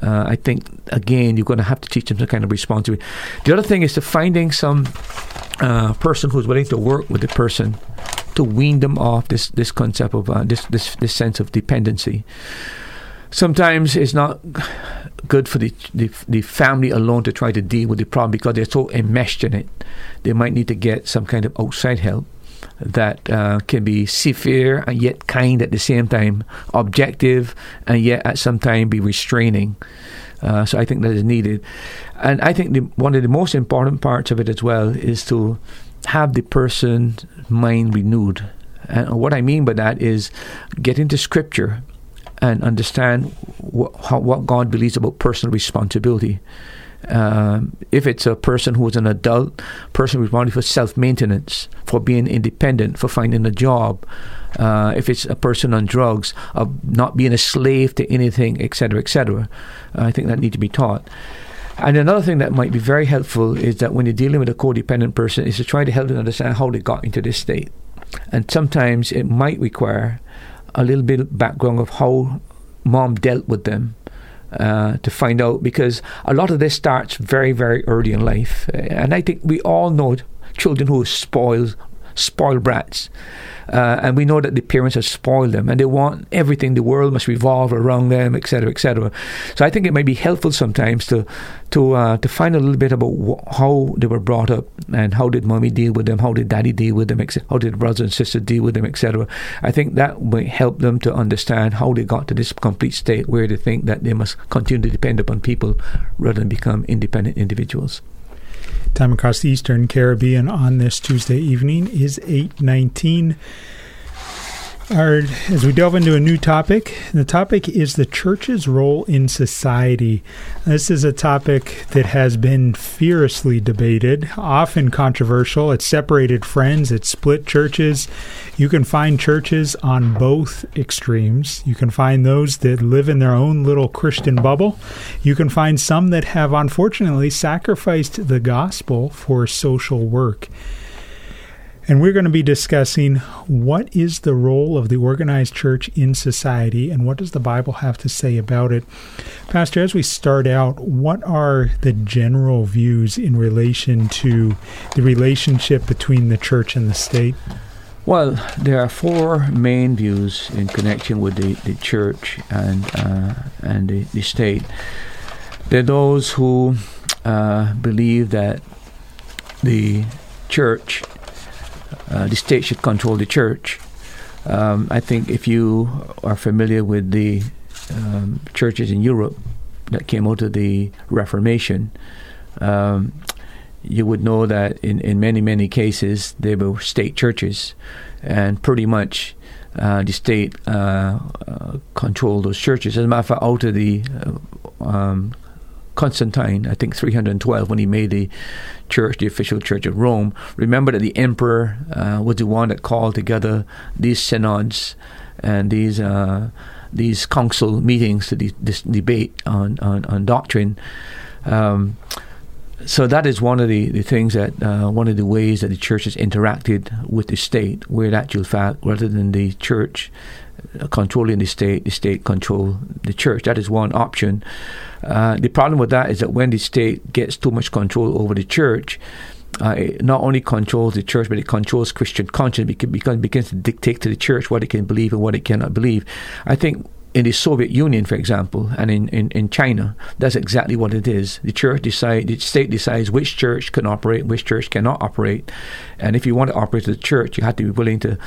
uh, I think again you're going to have to teach them some kind of responsibility. The other thing is to finding some uh, person who's willing to work with the person to wean them off this this concept of uh, this this this sense of dependency. Sometimes it's not good for the, the the family alone to try to deal with the problem because they're so enmeshed in it. They might need to get some kind of outside help that uh, can be severe and yet kind at the same time, objective and yet at some time be restraining. Uh, so I think that is needed, and I think the, one of the most important parts of it as well is to have the person's mind renewed. And what I mean by that is get into Scripture and understand how, what God believes about personal responsibility. Um, if it's a person who is an adult, person responsible for self maintenance, for being independent, for finding a job, uh, if it's a person on drugs, of not being a slave to anything, etc., etc., uh, I think that needs to be taught. And another thing that might be very helpful is that when you're dealing with a codependent person, is to try to help them understand how they got into this state. And sometimes it might require a little bit of background of how mom dealt with them uh, to find out because a lot of this starts very, very early in life. And I think we all know children who are spoiled, spoiled brats. Uh, and we know that the parents have spoiled them and they want everything, the world must revolve around them, etc., etc. So I think it might be helpful sometimes to to uh, to find a little bit about wh- how they were brought up and how did mommy deal with them, how did daddy deal with them, how did brothers and sisters deal with them, etc. I think that might help them to understand how they got to this complete state where they think that they must continue to depend upon people rather than become independent individuals. Time across the Eastern Caribbean on this Tuesday evening is 819. Our, as we delve into a new topic, the topic is the church's role in society. This is a topic that has been fiercely debated, often controversial. It's separated friends, it's split churches. You can find churches on both extremes. You can find those that live in their own little Christian bubble. You can find some that have unfortunately sacrificed the gospel for social work. And we're going to be discussing what is the role of the organized church in society and what does the Bible have to say about it. Pastor, as we start out, what are the general views in relation to the relationship between the church and the state? Well, there are four main views in connection with the, the church and uh, and the, the state. There are those who uh, believe that the church uh, the state should control the church. Um, I think if you are familiar with the um, churches in Europe that came out of the Reformation, um, you would know that in, in many, many cases they were state churches, and pretty much uh, the state uh, control those churches. As a matter of fact, out of the um, Constantine, I think 312, when he made the church, the official church of Rome, remember that the emperor uh, was the one that called together these synods and these uh, these council meetings to de- this debate on, on, on doctrine. Um, so that is one of the, the things that uh, one of the ways that the church has interacted with the state, where in actual fact, rather than the church controlling the state, the state control the church. That is one option. Uh, the problem with that is that when the state gets too much control over the church, uh, it not only controls the church, but it controls Christian conscience because, it begins to dictate to the church what it can believe and what it cannot believe. I think in the Soviet Union, for example, and in, in, in China, that's exactly what it is. The church decide, the state decides which church can operate, which church cannot operate, and if you want to operate a church, you have to be willing to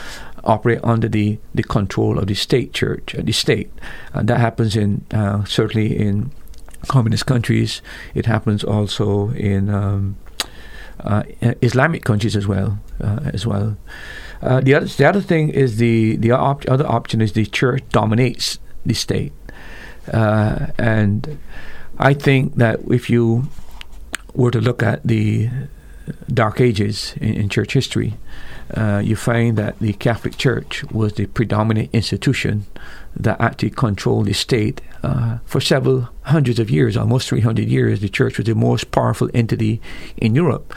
operate under the, the control of the state church, uh, the state, and that happens in uh, certainly in communist countries. It happens also in um, uh, Islamic countries as well, uh, as well. Uh, the other the other thing is the the op- other option is the church dominates the state. Uh, and I think that if you were to look at the Dark Ages in, in church history, uh, you find that the Catholic Church was the predominant institution that actually controlled the state uh, for several hundreds of years, almost 300 years. The church was the most powerful entity in Europe.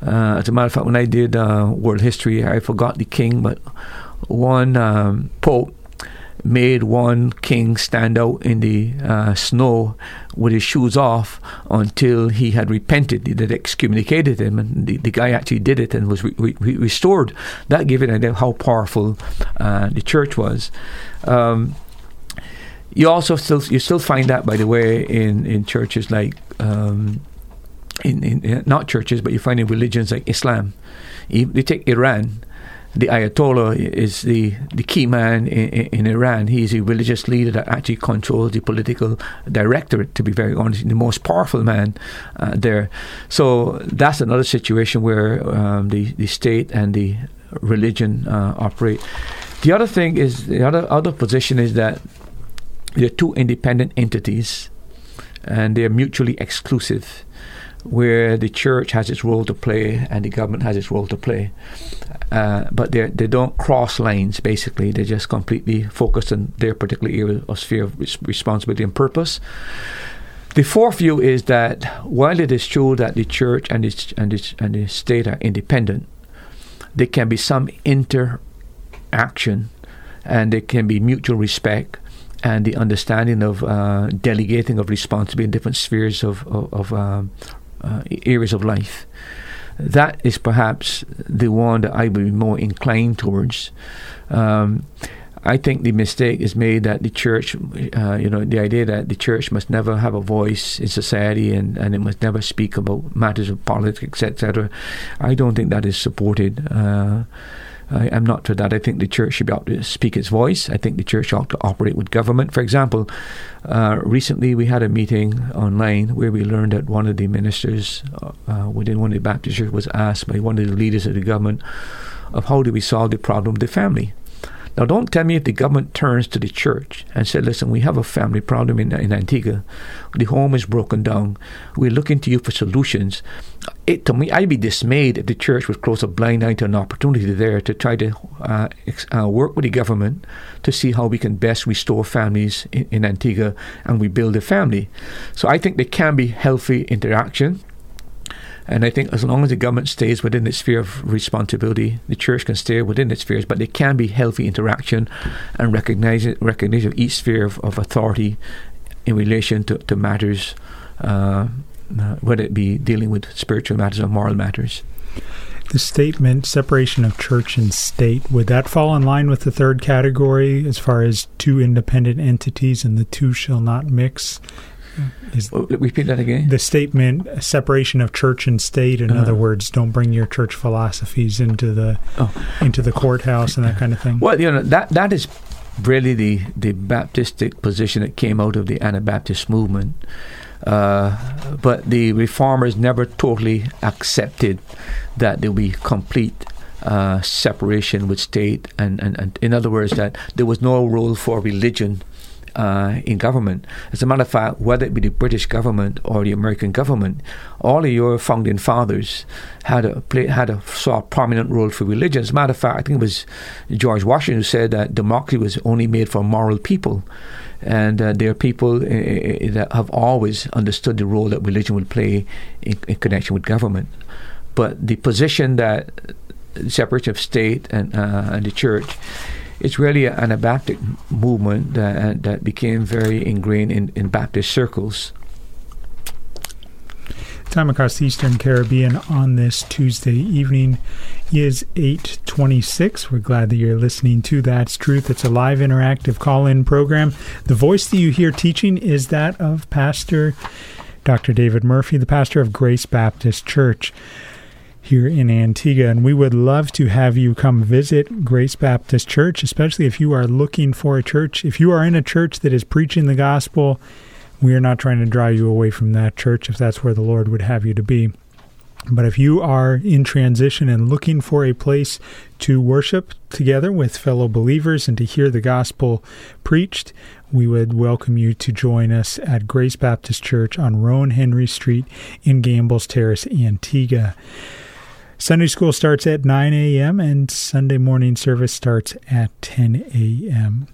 Uh, as a matter of fact, when I did uh, world history, I forgot the king, but one um, pope made one king stand out in the uh, snow with his shoes off until he had repented. They excommunicated him, and the, the guy actually did it and was re- re- restored. That gave an idea of how powerful uh, the church was. Um, you also still you still find that, by the way, in in churches like. Um, in, in, not churches, but you find in religions like Islam. You take Iran, the Ayatollah is the, the key man in, in, Iran. He's a religious leader that actually controls the political directorate, to be very honest, the most powerful man uh, there. So that's another situation where um, the, the state and the religion uh, operate. The other thing is, the other, other position is that they're two independent entities and they're mutually exclusive where the church has its role to play and the government has its role to play. Uh, but they they don't cross lines. Basically, they're just completely focus on their particular area of sphere of responsibility and purpose. The fourth view is that while it is true that the church and the, and the, and the state are independent, there can be some interaction and there can be mutual respect and the understanding of uh, delegating of responsibility in different spheres of, of, of um, uh, areas of life. That is perhaps the one that I would be more inclined towards. Um, I think the mistake is made that the church, uh, you know, the idea that the church must never have a voice in society and, and it must never speak about matters of politics, etc. I don't think that is supported. Uh, I, am not for that. I think the church should be able to speak its voice. I think the church ought to operate with government. For example, uh, recently we had a meeting online where we learned that one of the ministers uh, within one of the Baptist churches was asked by one of the leaders of the government of how do we solve the problem of the family. Now, don't tell me if the government turns to the church and said, listen, we have a family problem in, in Antigua. The home is broken down. We're looking to you for solutions. It, to me, I'd be dismayed if the church would close a blind eye to an opportunity there to try to uh, uh, work with the government to see how we can best restore families in, in Antigua and rebuild a family. So I think there can be healthy interaction and I think as long as the government stays within its sphere of responsibility, the church can stay within its spheres, but there can be healthy interaction and recognition, recognition of each sphere of, of authority in relation to, to matters, uh, uh, whether it be dealing with spiritual matters or moral matters. The statement, separation of church and state, would that fall in line with the third category as far as two independent entities and the two shall not mix? Is repeat that again. The statement separation of church and state. In uh-huh. other words, don't bring your church philosophies into the oh. into the courthouse and that kind of thing. Well, you know that that is really the the Baptistic position that came out of the Anabaptist movement. Uh, but the reformers never totally accepted that there will be complete uh, separation with state, and, and, and in other words, that there was no role for religion uh, in government. As a matter of fact, whether it be the British government or the American government, all of your founding fathers had a play, had a saw a prominent role for religion. As a matter of fact, I think it was George Washington who said that democracy was only made for moral people. And uh, there are people uh, that have always understood the role that religion would play in, in connection with government. But the position that separation of state and, uh, and the church it's really an Anabaptist movement that, uh, that became very ingrained in, in Baptist circles. Time across the Eastern Caribbean on this Tuesday evening is 826. We're glad that you're listening to That's Truth. It's a live interactive call-in program. The voice that you hear teaching is that of Pastor Dr. David Murphy, the pastor of Grace Baptist Church here in Antigua. And we would love to have you come visit Grace Baptist Church, especially if you are looking for a church. If you are in a church that is preaching the gospel, we are not trying to draw you away from that church if that's where the Lord would have you to be. But if you are in transition and looking for a place to worship together with fellow believers and to hear the gospel preached, we would welcome you to join us at Grace Baptist Church on Roan Henry Street in Gambles Terrace, Antigua. Sunday school starts at 9 a.m. and Sunday morning service starts at 10 a.m.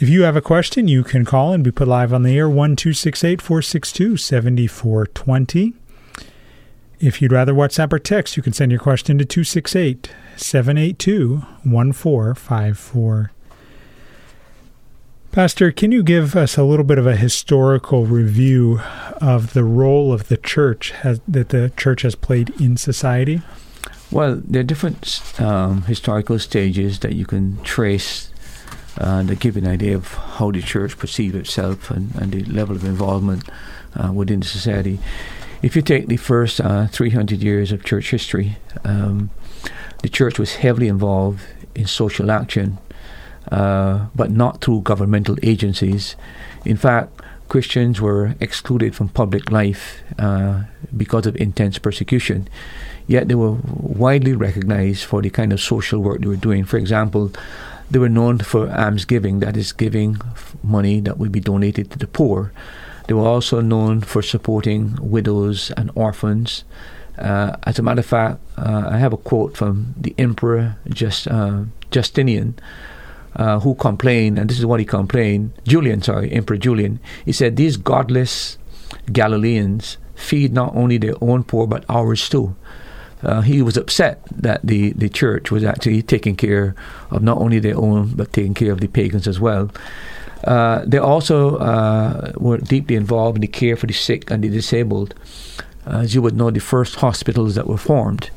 If you have a question, you can call and be put live on the air 1 462 7420. If you'd rather WhatsApp or text, you can send your question to 268 782 1454. Pastor, can you give us a little bit of a historical review of the role of the church has, that the church has played in society? Well, there are different um, historical stages that you can trace uh, that give an idea of how the church perceived itself and, and the level of involvement uh, within society. If you take the first uh, 300 years of church history, um, the church was heavily involved in social action uh, but not through governmental agencies. In fact, Christians were excluded from public life uh, because of intense persecution. Yet they were widely recognized for the kind of social work they were doing. For example, they were known for almsgiving, that is, giving money that would be donated to the poor. They were also known for supporting widows and orphans. Uh, as a matter of fact, uh, I have a quote from the Emperor Just, uh, Justinian, uh, who complained, and this is what he complained Julian, sorry, Emperor Julian. He said, These godless Galileans feed not only their own poor, but ours too. Uh, he was upset that the, the church was actually taking care of not only their own, but taking care of the pagans as well. Uh, they also uh, were deeply involved in the care for the sick and the disabled. As you would know, the first hospitals that were formed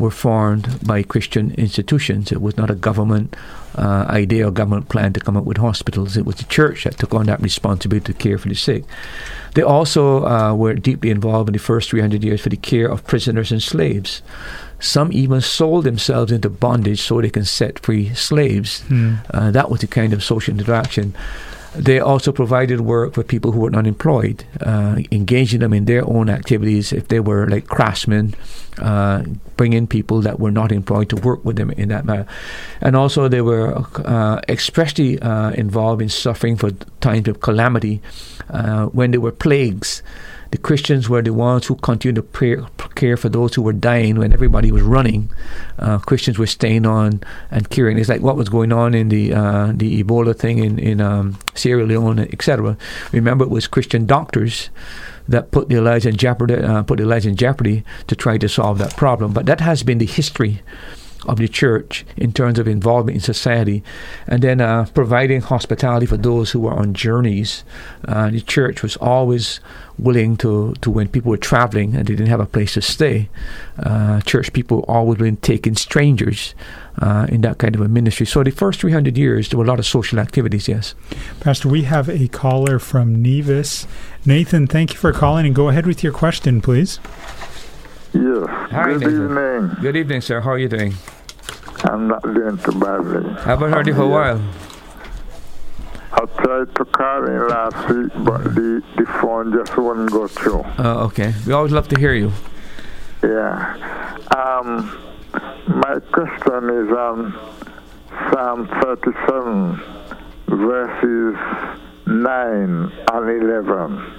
were formed by Christian institutions. It was not a government uh, idea or government plan to come up with hospitals. It was the church that took on that responsibility to care for the sick. They also uh, were deeply involved in the first 300 years for the care of prisoners and slaves. Some even sold themselves into bondage so they can set free slaves. Hmm. Uh, that was the kind of social interaction. They also provided work for people who were unemployed, uh, engaging them in their own activities. If they were like craftsmen, uh, bring in people that were not employed to work with them in that matter. And also, they were uh, especially uh, involved in suffering for times of calamity uh, when there were plagues the Christians were the ones who continued to pray, care for those who were dying when everybody was running. Uh, Christians were staying on and curing. It's like what was going on in the uh, the Ebola thing in in um, Sierra Leone, etc. Remember, it was Christian doctors that put their lives in jeopardy, uh, put their lives in jeopardy to try to solve that problem. But that has been the history of the church in terms of involvement in society, and then uh, providing hospitality for those who were on journeys. Uh, the church was always willing to, to when people were traveling and they didn't have a place to stay. Uh, church people always willing taking strangers uh, in that kind of a ministry. So the first 300 years, there were a lot of social activities, yes. Pastor, we have a caller from Nevis. Nathan, thank you for calling and go ahead with your question, please. Yes. Hi, Good Nathan. evening. Good evening, sir. How are you doing? I'm not doing too badly. I haven't heard you for a while. I tried to call in last week, but the, the phone just wouldn't go through. Uh, okay. We always love to hear you. Yeah. Um, my question is on Psalm 37, verses 9 and 11.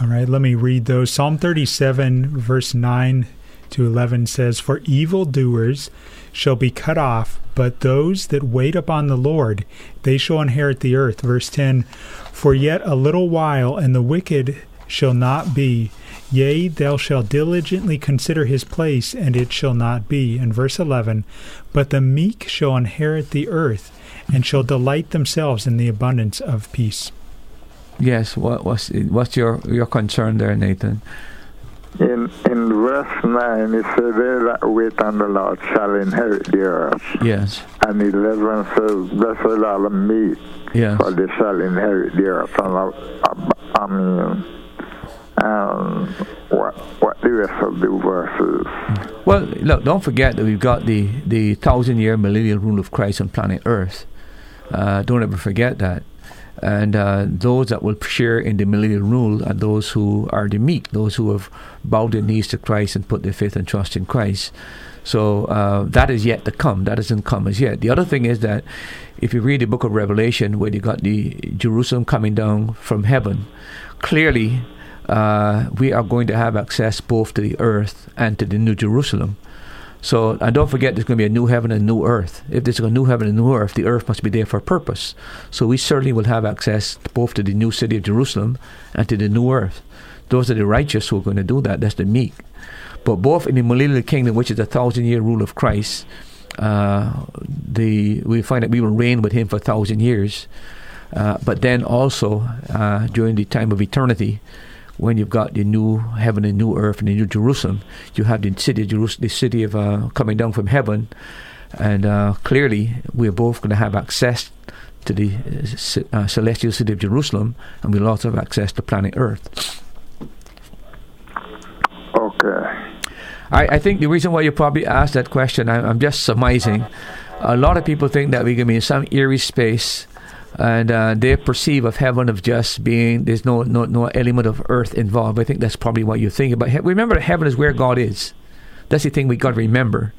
All right, let me read those. Psalm 37, verse 9 to 11 says, For evildoers shall be cut off, but those that wait upon the Lord, they shall inherit the earth. Verse 10 For yet a little while, and the wicked shall not be. Yea, thou shalt diligently consider his place, and it shall not be. And verse 11 But the meek shall inherit the earth, and shall delight themselves in the abundance of peace. Yes, what, what's, what's your, your concern there, Nathan? In in verse 9, it says, They that wait on the Lord shall inherit the earth. Yes, And 11 says, Blessed are the meek, yes. for they shall inherit the earth. And I, I, I mean, um, what, what the rest of the verses? Well, look, don't forget that we've got the, the thousand year millennial rule of Christ on planet Earth. Uh, don't ever forget that. And uh, those that will share in the millennial rule are those who are the meek, those who have bowed their knees to Christ and put their faith and trust in Christ. So uh, that is yet to come. That hasn't come as yet. The other thing is that if you read the book of Revelation, where you got the Jerusalem coming down from heaven, clearly uh, we are going to have access both to the earth and to the New Jerusalem. So, and don't forget, there's going to be a new heaven and a new earth. If there's a new heaven and a new earth, the earth must be there for a purpose. So, we certainly will have access both to the new city of Jerusalem and to the new earth. Those are the righteous who are going to do that. That's the meek. But both in the millennial kingdom, which is the thousand year rule of Christ, uh, the we find that we will reign with Him for a thousand years. Uh, but then also uh, during the time of eternity, when you've got the new heaven and new earth and the new Jerusalem, you have the city of Jerusalem, the city of uh, coming down from heaven, and uh, clearly we're both going to have access to the uh, celestial city of Jerusalem, and we'll also have access to planet Earth. Okay. I, I think the reason why you probably asked that question, I, I'm just surmising. A lot of people think that we're going to be in some eerie space and uh, they perceive of heaven of just being there's no, no no element of earth involved. I think that's probably what you're thinking. But he- remember, that heaven is where God is. That's the thing we got to remember,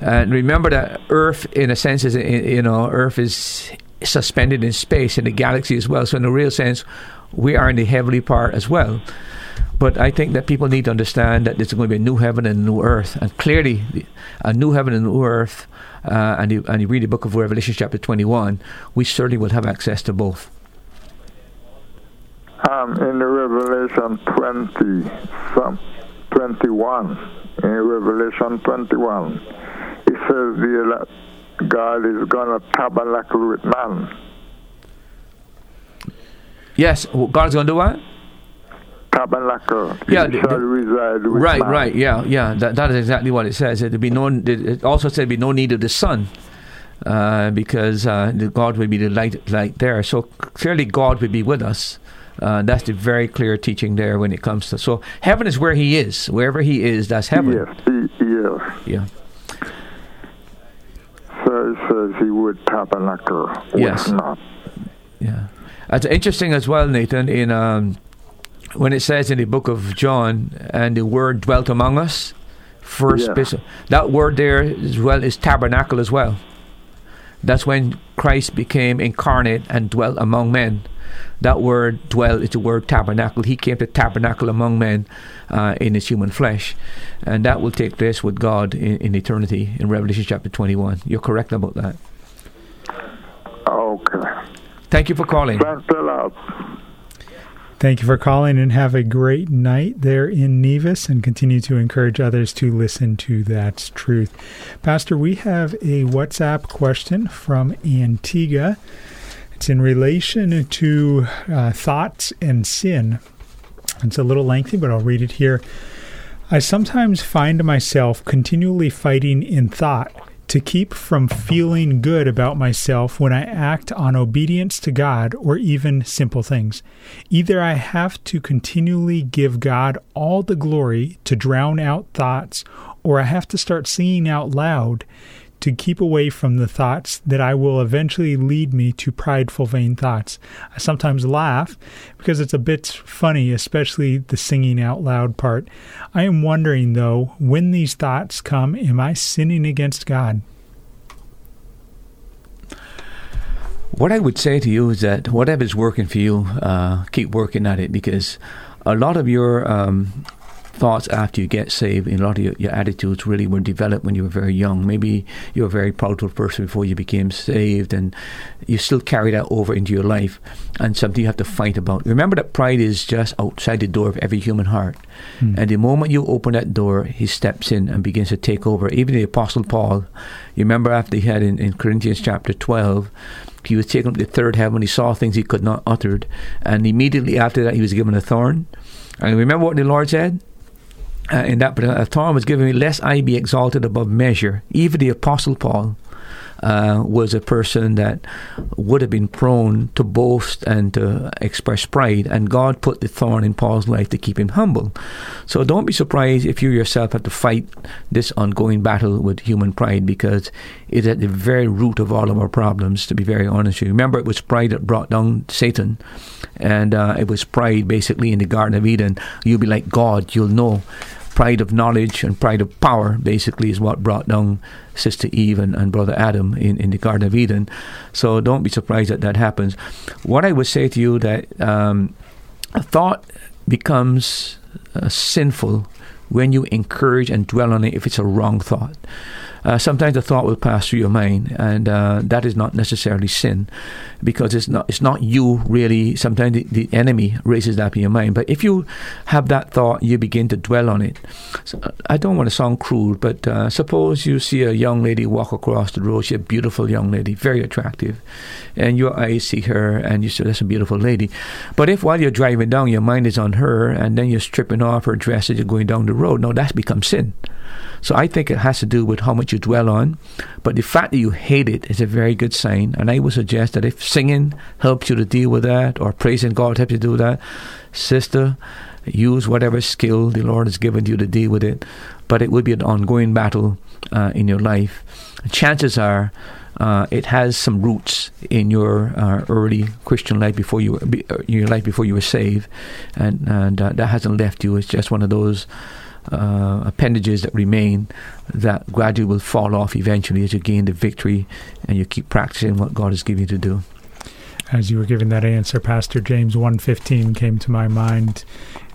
and remember that Earth, in a sense, is you know Earth is suspended in space in the galaxy as well. So in a real sense, we are in the heavenly part as well. But I think that people need to understand that there's going to be a new heaven and a new earth, and clearly, a new heaven and a new earth. Uh, and you and you read the book of Revelation, chapter twenty-one. We certainly will have access to both. Um, in the Revelation 20, some 21, in Revelation 21, it says the God is going to tabernacle with man. Yes, God's going to do what? Tabernacle. Yeah, shall reside with Right, man. right, yeah, yeah. That that is exactly what it says. There'd be no. It also said be no need of the sun, uh, because uh, the God will be the light, light there. So clearly, God will be with us. Uh, that's the very clear teaching there when it comes to. So heaven is where He is. Wherever He is, that's heaven. Yes, he, yes. Yeah. So it says he would tabernacle Yes. man. Yeah, it's interesting as well, Nathan. In um, when it says in the book of John, and the word dwelt among us. First, Yeah. bishop, that word there as well is tabernacle as well. That's when Christ became incarnate and dwelt among men. That word dwell is the word tabernacle. He came to tabernacle among men uh, in his human flesh. And that will take place with God in, in eternity in Revelation chapter 21. You're correct about that. Okay. Thank you for calling. Thanks a lot. Thank you for calling and have a great night there in Nevis and continue to encourage others to listen to That's Truth. Pastor, we have a WhatsApp question from Antigua. It's in relation to uh, thoughts and sin. It's a little lengthy, but I'll read it here. I sometimes find myself continually fighting in thought to keep from feeling good about myself when I act on obedience to God or even simple things. Either I have to continually give God all the glory to drown out thoughts, or I have to start singing out loud to keep away from the thoughts that I will eventually lead me to prideful, vain thoughts. I sometimes laugh because it's a bit funny, especially the singing out loud part. I am wondering, though, when these thoughts come, am I sinning against God? What I would say to you is that whatever's working for you, uh, keep working at it because a lot of your um, thoughts after you get saved and a lot of your, your, attitudes really were developed when you were very young. Maybe you were a very prideful person before you became saved and you still carry that over into your life and something you have to fight about. Remember that pride is just outside the door of every human heart. Hmm. And the moment you open that door, he steps in and begins to take over. Even the Apostle Paul, you remember after he had in, in Corinthians chapter 12, he was taken up to the third heaven. He saw things he could not utter. And immediately after that, he was given a thorn. And remember what the Lord said? Uh, in that particular thorn was given me, lest I be exalted above measure. Even the Apostle Paul uh, was a person that would have been prone to boast and to express pride, and God put the thorn in Paul's life to keep him humble. So don't be surprised if you yourself have to fight this ongoing battle with human pride because it's at the very root of all of our problems, to be very honest with you. Remember, it was pride that brought down Satan, and uh, it was pride basically in the Garden of Eden. You'll be like God, you'll know pride of knowledge and pride of power basically is what brought down Sister Eve and, and Brother Adam in, in the Garden of Eden. So don't be surprised that that happens. What I would say to you that um, a thought becomes uh, sinful when you encourage and dwell on it if it's a wrong thought uh, sometimes a thought will pass through your mind, and uh, that is not necessarily sin, because it's not it's not you really. Sometimes the, the, enemy raises that in your mind, but if you have that thought, you begin to dwell on it. So, I don't want to sound crude, but uh, suppose you see a young lady walk across the road. She's a beautiful young lady, very attractive, and your eyes see her, and you say, "That's a beautiful lady." But if while you're driving down, your mind is on her, and then you're stripping off her dress as you're going down the road, now that's become sin. So I think it has to do with how much you dwell on. But the fact that you hate it is a very good sign. And I would suggest that if singing helps you to deal with that, or praising God helps you do that, sister, use whatever skill the Lord has given you to deal with it. But it would be an ongoing battle uh, in your life. Chances are. Uh, it has some roots in your uh, early Christian life before you uh, your life before you were saved, and and uh, that hasn't left you. It's just one of those uh, appendages that remain that gradually will fall off eventually as you gain the victory and you keep practicing what God has given you to do. As you were giving that answer, Pastor James 1.15 came to my mind.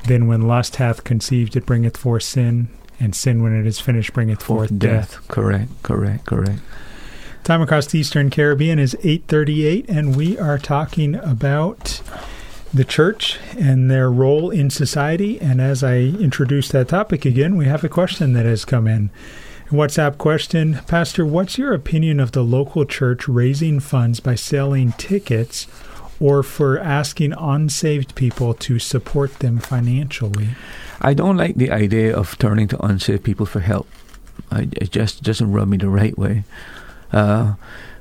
Then when lust hath conceived, it bringeth forth sin, and sin when it is finished bringeth forth, forth death. death. Correct, correct, correct. Time across the Eastern Caribbean is 8:38 and we are talking about the church and their role in society. And as I introduce that topic again, we have a question that has come in. WhatsApp question Pastor, what's your opinion of the local church raising funds by selling tickets or for asking unsaved people to support them financially? I don't like the idea of turning to unsaved people for help. I, it just doesn't rub me the right way. Uh,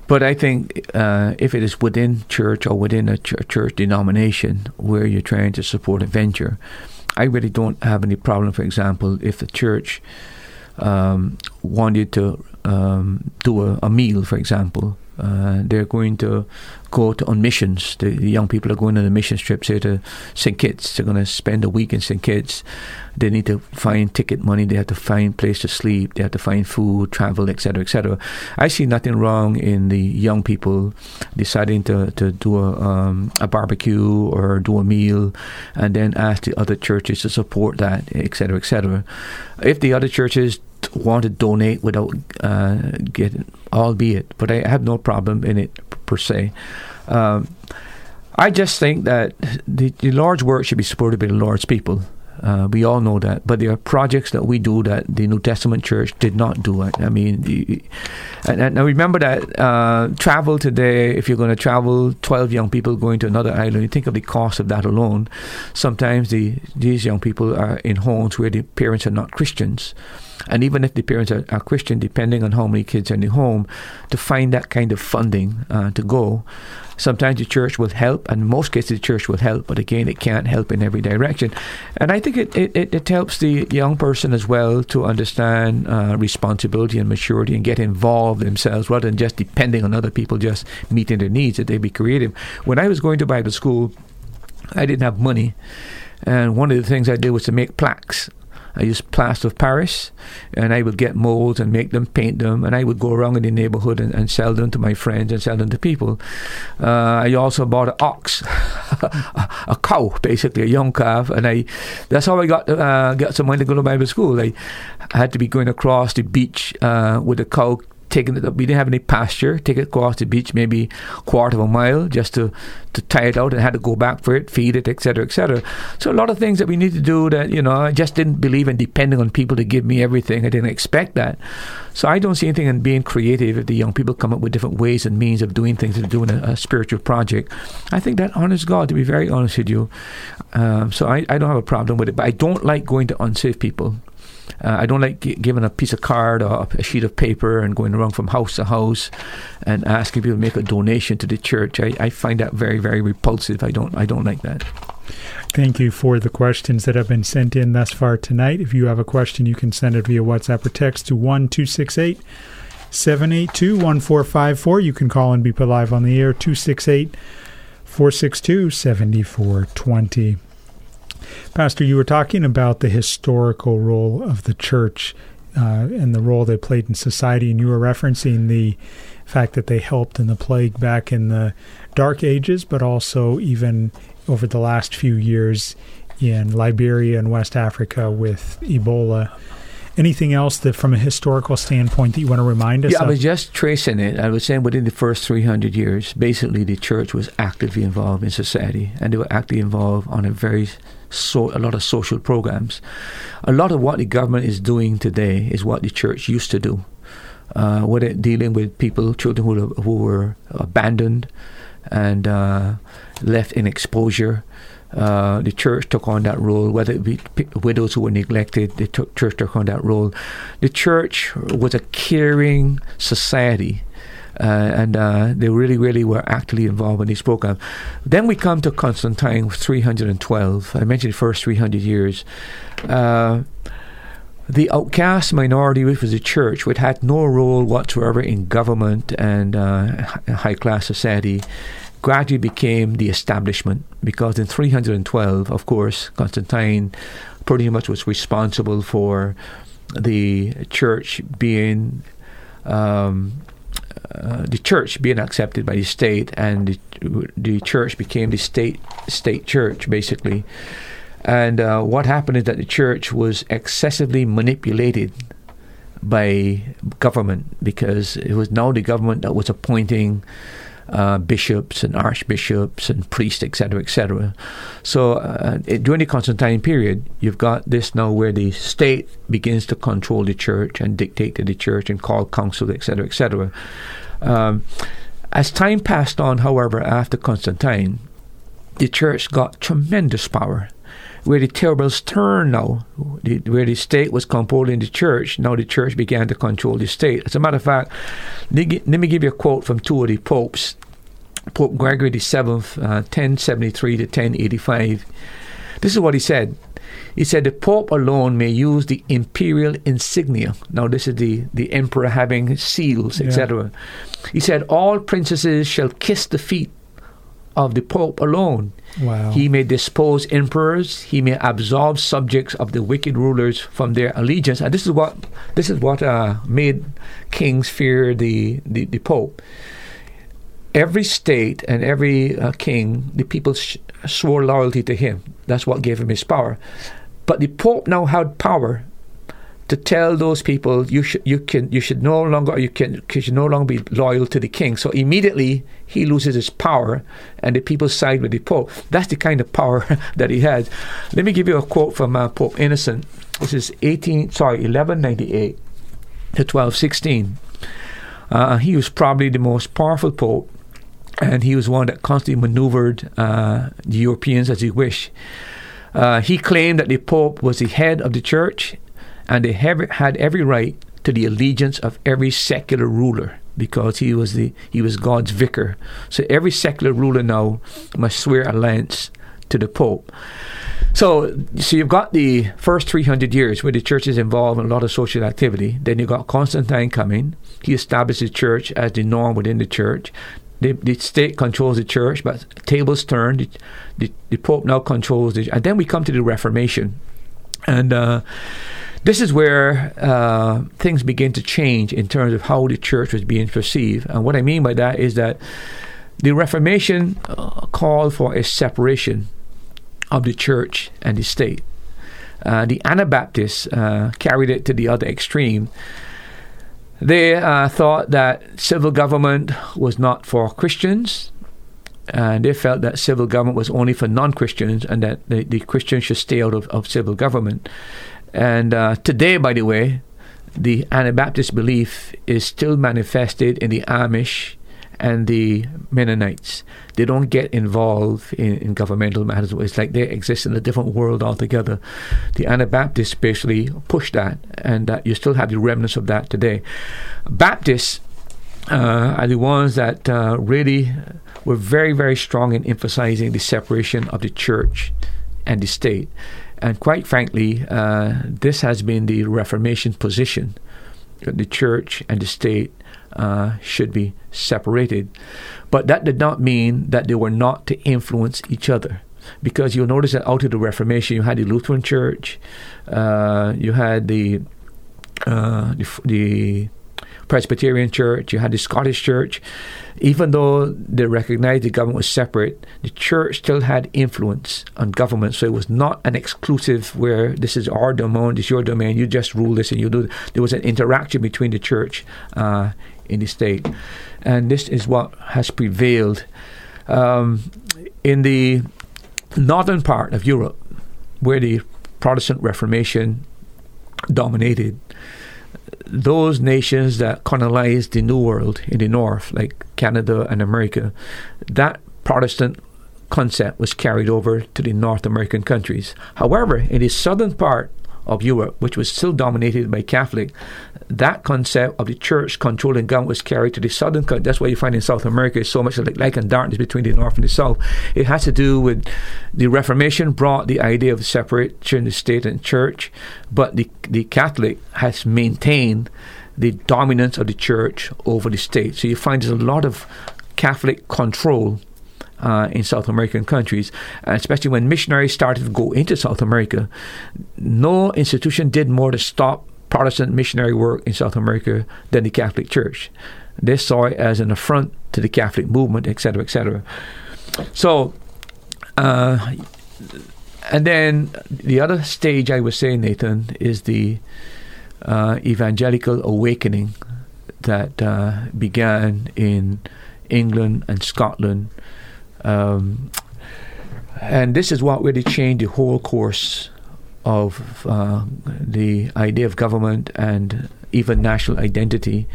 but I think uh, if it is within church or within a ch- church denomination where you're trying to support a venture, I really don't have any problem. For example, if the church um, wanted to um, do a, a, meal, for example, uh, they're going to go on missions. The, the, young people are going on a mission trip, say to St. Kitts. They're going to spend a week in St. Kitts. They need to find ticket money. They have to find place to sleep. They have to find food, travel, etc., etc. I see nothing wrong in the young people deciding to, to do a, um, a barbecue or do a meal, and then ask the other churches to support that, etc., etc. If the other churches want to donate without uh, getting, albeit, but I have no problem in it per se. Um, I just think that the, the Lord's work should be supported by the Lord's people. Uh, we all know that, but there are projects that we do that the New Testament church did not do it. I mean, and, and remember that uh, travel today, if you're going to travel, 12 young people going to another island, you think of the cost of that alone. Sometimes the, these young people are in homes where the parents are not Christians and even if the parents are, are Christian, depending on how many kids are in the home, to find that kind of funding uh, to go. Sometimes the church will help, and most cases the church will help, but again, it can't help in every direction. And I think it, it, it helps the young person as well to understand uh, responsibility and maturity and get involved themselves rather than just depending on other people just meeting their needs, that they be creative. When I was going to Bible school, I didn't have money. And one of the things I did was to make plaques I used plaster of Paris, and I would get molds and make them, paint them, and I would go around in the neighborhood and, and sell them to my friends and sell them to people. Uh, I also bought an ox, a cow, basically a young calf, and I. That's how I got uh, got some money to go to Bible school. I had to be going across the beach uh, with a cow taking it up. We didn't have any pasture. Take it across the beach, maybe quarter of a mile, just to, to tie it out, and had to go back for it, feed it, etc., etc. So a lot of things that we need to do that you know I just didn't believe in depending on people to give me everything. I didn't expect that. So I don't see anything in being creative if the young people come up with different ways and means of doing things and doing a, a spiritual project. I think that honors God. To be very honest with you, um, so I, I don't have a problem with it. But I don't like going to unsafe people. Uh, I don't like g- giving a piece of card or a sheet of paper and going around from house to house and asking people to make a donation to the church. I, I find that very, very repulsive. I don't, I don't like that. Thank you for the questions that have been sent in thus far tonight. If you have a question, you can send it via WhatsApp or text to 1268 782 1454. You can call and be put live on the air 268 462 7420. Pastor, you were talking about the historical role of the church uh, and the role they played in society, and you were referencing the fact that they helped in the plague back in the Dark Ages, but also even over the last few years in Liberia and West Africa with Ebola. Anything else that, from a historical standpoint, that you want to remind us? Yeah, of? I was just tracing it. I was saying within the first 300 years, basically the church was actively involved in society, and they were actively involved on a very so a lot of social programs. A lot of what the government is doing today is what the church used to do. Uh, whether dealing with people, children who, who were abandoned and uh, left in exposure, uh, the church took on that role. Whether it be p- widows who were neglected, the t- church took on that role. The church was a caring society. Uh, and uh, they really, really were actively involved in this program. Then we come to Constantine 312. I mentioned the first 300 years. Uh, the outcast minority, which was the church, which had no role whatsoever in government and uh, high class society, gradually became the establishment because in 312, of course, Constantine pretty much was responsible for the church being. Um, uh, the church being accepted by the state, and the, the church became the state state church basically. And uh, what happened is that the church was excessively manipulated by government because it was now the government that was appointing uh, bishops and archbishops and priests, etc., etc. So uh, it, during the Constantine period, you've got this now where the state begins to control the church and dictate to the church and call council, etc., etc. Um, as time passed on, however, after Constantine, the church got tremendous power. Where the tables turned now, the, where the state was controlling the church, now the church began to control the state. As a matter of fact, let me give you a quote from two of the popes. Pope Gregory VII, uh, 1073 to 1085. This is what he said. He said the Pope alone may use the imperial insignia. Now, this is the, the emperor having seals, etc. Yeah. He said, All princesses shall kiss the feet of the Pope alone. Wow. He may dispose emperors. He may absolve subjects of the wicked rulers from their allegiance. And this is what this is what uh, made kings fear the, the, the Pope. Every state and every uh, king, the people sh- swore loyalty to him. That's what gave him his power. But the Pope now had power to tell those people you should you can you should no longer you can you should no longer be loyal to the king. So immediately he loses his power, and the people side with the Pope. That's the kind of power that he has. Let me give you a quote from uh, Pope Innocent. This is eighteen sorry eleven ninety eight to twelve sixteen. Uh, he was probably the most powerful pope, and he was one that constantly maneuvered uh, the Europeans as he wished. Uh, he claimed that the Pope was the head of the church and they have, had every right to the allegiance of every secular ruler because he was the he was God's vicar. So every secular ruler now must swear alliance to the Pope. So, so you've got the first 300 years where the church is involved in a lot of social activity. Then you've got Constantine coming. He established the church as the norm within the church. The, the state controls the church, but tables turn. The, the, the Pope now controls the. And then we come to the Reformation. And uh, this is where uh, things begin to change in terms of how the church was being perceived. And what I mean by that is that the Reformation uh, called for a separation of the church and the state. Uh, the Anabaptists uh, carried it to the other extreme. They uh, thought that civil government was not for Christians, and they felt that civil government was only for non Christians and that the, the, Christians should stay out of, of civil government. And uh, today, by the way, the Anabaptist belief is still manifested in the Amish and the Mennonites. They don't get involved in, in, governmental matters. It's like they exist in a different world altogether. The Anabaptists basically push that, and uh, you still have the remnants of that today. Baptists uh, are the ones that uh, really were very, very strong in emphasizing the separation of the church and the state. And quite frankly, uh, this has been the Reformation position. The church and the state uh, should be separated. But that did not mean that they were not to influence each other. Because you'll notice that out of the Reformation, you had the Lutheran Church, uh, you had the, uh, the, the Presbyterian Church, you had the Scottish Church. Even though they recognized the government was separate, the church still had influence on government. So it was not an exclusive where this is our domain, this is your domain, you just rule this and you do. There was an interaction between the church uh, in the state. And this is what has prevailed um, in the northern part of Europe, where the Protestant Reformation dominated. Those nations that colonized the New World in the north, like Canada and America, that Protestant concept was carried over to the North American countries. However, in the southern part of Europe, which was still dominated by Catholic, that concept of the church controlling government was carried to the southern country. That's why you find in South America so much like light and darkness between the north and the south. It has to do with the Reformation brought the idea of separation the state and church, but the the Catholic has maintained the dominance of the church over the state. So you find there's a lot of Catholic control uh, in South American countries, especially when missionaries started to go into South America. No institution did more to stop Protestant missionary work in South America than the Catholic Church. They saw it as an affront to the Catholic movement, etc., etc. So, uh, and then the other stage I was saying, Nathan, is the uh, evangelical awakening that uh, began in England and Scotland um, and this is what really changed the whole course of uh, the idea of government and even national identity.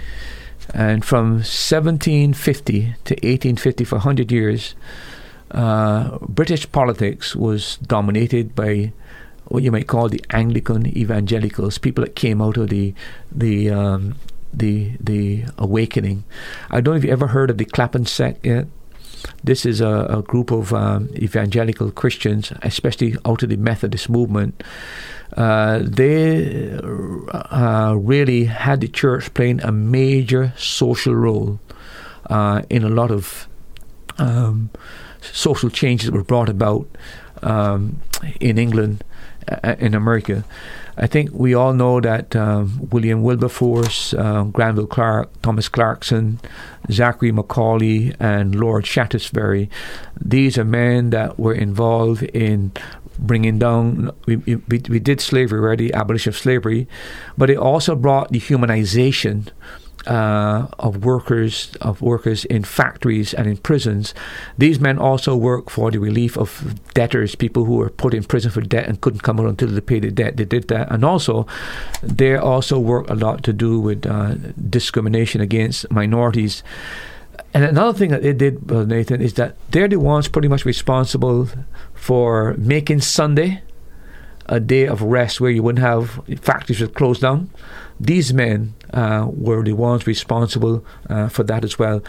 And from 1750 to 1850, for 100 years, uh, British politics was dominated by what you might call the Anglican evangelicals, people that came out of the the um, the the awakening. I don't know if you ever heard of the Clapham sect yet. This is a, a group of um, evangelical Christians, especially out of the Methodist movement. Uh, they uh, really had the church playing a major social role uh, in a lot of um, social changes that were brought about um, in England, uh, in America. I think we all know that um, William Wilberforce, uh, Granville Clark, Thomas Clarkson, Zachary Macaulay, and Lord Shaftesbury, these are men that were involved in bringing down. We, we, we did slavery already, abolition of slavery, but it also brought the humanization uh, of workers of workers in factories and in prisons. These men also work for the relief of debtors, people who were put in prison for debt and couldn't come out until they paid the debt. They did that, and also they also work a lot to do with uh, discrimination against minorities. And another thing that they did, uh, Nathan, is that they're the ones pretty much responsible for making Sunday a day of rest where you wouldn't have factories would close down. These men uh, were the ones responsible uh, for that as well.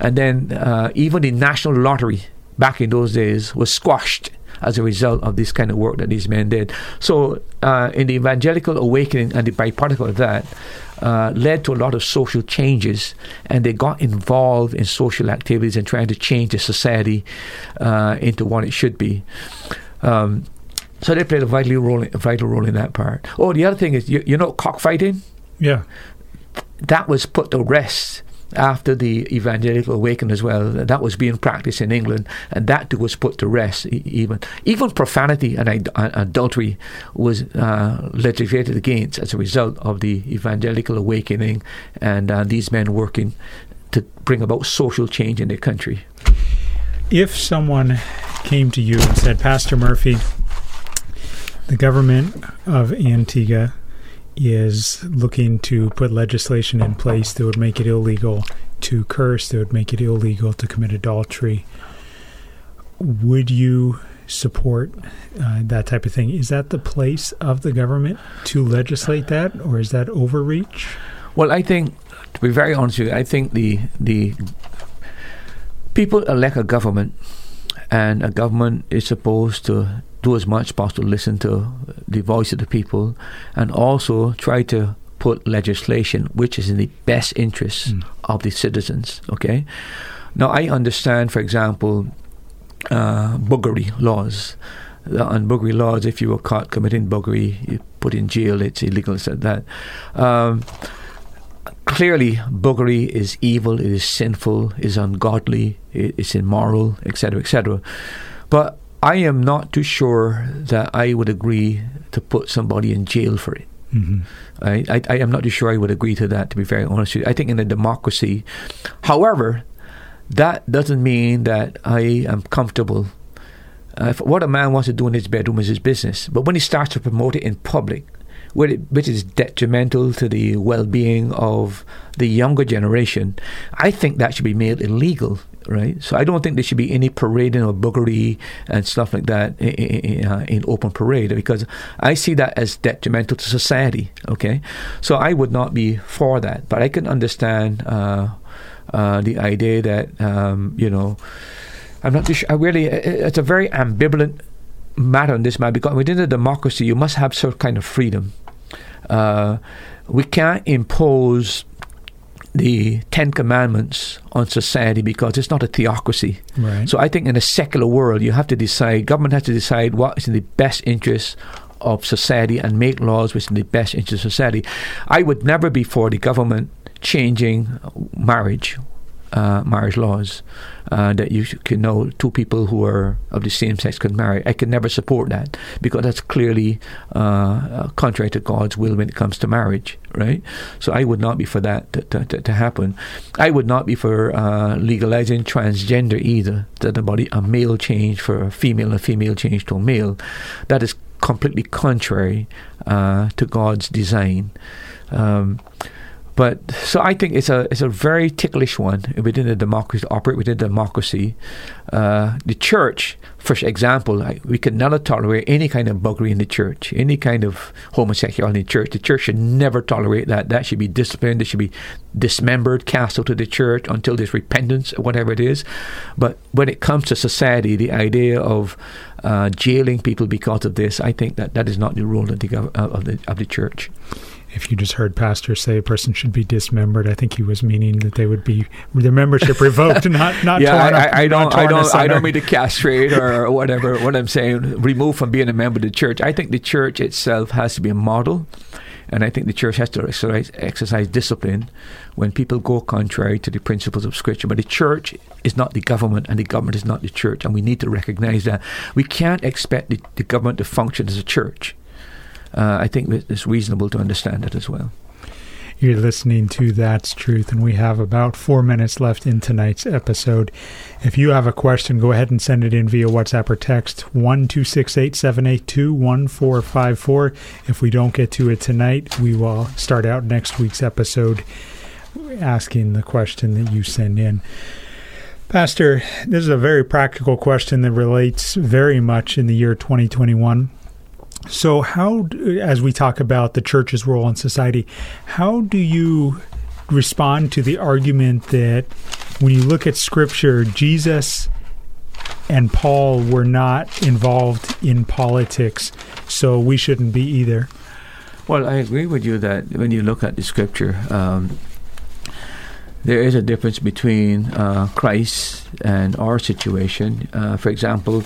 And then uh, even the national lottery back in those days was squashed as a result of this kind of work that these men did. So, uh, in the evangelical awakening and the byproduct of that, uh, led to a lot of social changes, and they got involved in social activities and trying to change the society uh, into what it should be. Um, so they played a vital role, a vital role in that part. Oh, the other thing is, you, you know, cockfighting. Yeah, that was put to rest after the evangelical awakening as well. That was being practiced in England, and that too was put to rest. Even even profanity and adultery was uh, legislated against as a result of the evangelical awakening, and uh, these men working to bring about social change in their country. If someone came to you and said, Pastor Murphy, the government of Antigua is looking to put legislation in place that would make it illegal to curse, that would make it illegal to commit adultery. Would you support uh, that type of thing? Is that the place of the government to legislate that, or is that overreach? Well, I think, to be very honest with you, I think the the people elect a government, and a government is supposed to do as much as possible to listen to the voice of the people and also try to put legislation which is in the best interest mm. of the citizens. Okay. Now I understand, for example, uh, buggery laws. Uh, on buggery laws, if you were caught committing buggery, you put in jail. It's illegal. Said that. Um, clearly, buggery is evil. It is sinful. it is ungodly. It, it's immoral, etc., etc. But I am not too sure that I would agree to put somebody in jail for it. Mm-hmm. I, I, I, am not too sure I would agree to that, to be very honest with you. I think in a democracy, however, that doesn't mean that I am comfortable. Uh, what a man wants to do in his bedroom is his business. But when he starts to promote it in public, which is detrimental to the well being of the younger generation, I think that should be made illegal right? So I don't think there should be any parading or boogery and stuff like that in, in, uh, in, open parade because I see that as detrimental to society. Okay, so I would not be for that, but I can understand uh, uh, the idea that um, you know I'm not sure. I really, it's a very ambivalent matter on this matter because within a democracy you must have some kind of freedom. Uh, we can't impose the Ten Commandments on society because it's not a theocracy. Right. So I think in a secular world, you have to decide, government has to decide what is in the best interest of society and make laws which in the best interest of society. I would never be for the government changing marriage uh, marriage laws uh, that you can know two people who are of the same sex can marry. I can never support that because that's clearly uh, uh, contrary to God's will when it comes to marriage, right? So I would not be for that to, to, to happen. I would not be for uh, legalizing transgender either, that the body a male change for a female, a female change to a male. That is completely contrary uh, to God's design. Um, but so I think it's a it's a very ticklish one within the democracy to operate within democracy. Uh, the church, for example, we can never tolerate any kind of buggery in the church, any kind of homosexuality in the church. The church should never tolerate that. That should be disciplined. It should be dismembered, cast out of the church until there's repentance, whatever it is. But when it comes to society, the idea of uh, jailing people because of this, I think that that is not the role of the of the of the church if you just heard pastor say a person should be dismembered, I think he was meaning that they would be their membership revoked, not not yeah. Torn I, up, I, don't I don't I don't mean to castrate or whatever. what I'm saying, removed from being a member of the church. I think the church itself has to be a model. And I think the church has to exercise, exercise discipline when people go contrary to the principles of Scripture. But the church is not the government, and the government is not the church. And we need to recognize that. We can't expect the, the government to function as a church uh, I think that it's reasonable to understand it as well. You're listening to That's Truth, and we have about four minutes left in tonight's episode. If you have a question, go ahead and send it in via WhatsApp or text 1268 782 1454. If we don't get to it tonight, we will start out next week's episode asking the question that you send in. Pastor, this is a very practical question that relates very much in the year 2021 So, how, as we talk about the church's role in society, how do you respond to the argument that when you look at Scripture, Jesus and Paul were not involved in politics, so we shouldn't be either? Well, I agree with you that when you look at the Scripture, um, there is a difference between uh, Christ and our situation. Uh, for example,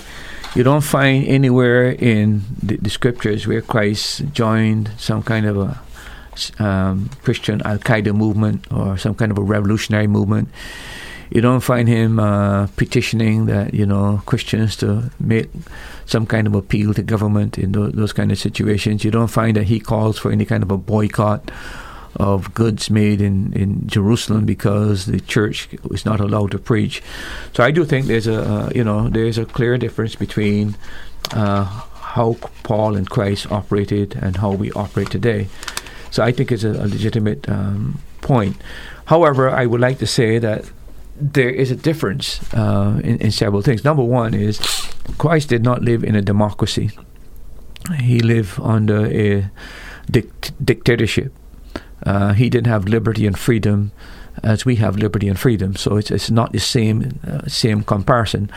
you don't find anywhere in the, the scriptures where Christ joined some kind of a um, Christian Al Qaeda movement or some kind of a revolutionary movement. You don't find him uh, petitioning that you know Christians to make some kind of appeal to government in those, those kind of situations. You don't find that he calls for any kind of a boycott of goods made in, in Jerusalem because the church is not allowed to preach. So I do think there's a uh, you know there's a clear difference between uh, how Paul and Christ operated and how we operate today. So I think it's a, a legitimate um, point. However, I would like to say that there is a difference uh, in, in several things. Number one is Christ did not live in a democracy. He lived under a dict- dictatorship. Uh, he didn't have liberty and freedom as we have liberty and freedom. So it's it's not the same uh, same comparison.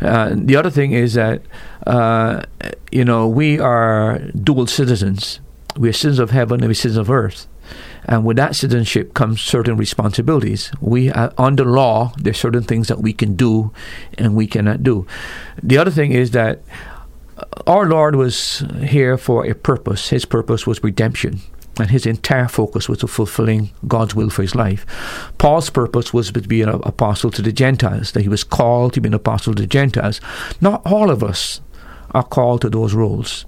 Uh, the other thing is that uh, you know we are dual citizens. We are citizens of heaven and we're citizens of earth. And with that citizenship comes certain responsibilities. We, are, under law, there's certain things that we can do and we cannot do. The other thing is that our Lord was here for a purpose. His purpose was redemption and his entire focus was to fulfilling God's will for his life. Paul's purpose was to be an apostle to the Gentiles, that he was called to be an apostle to the Gentiles. Not all of us are called to those roles.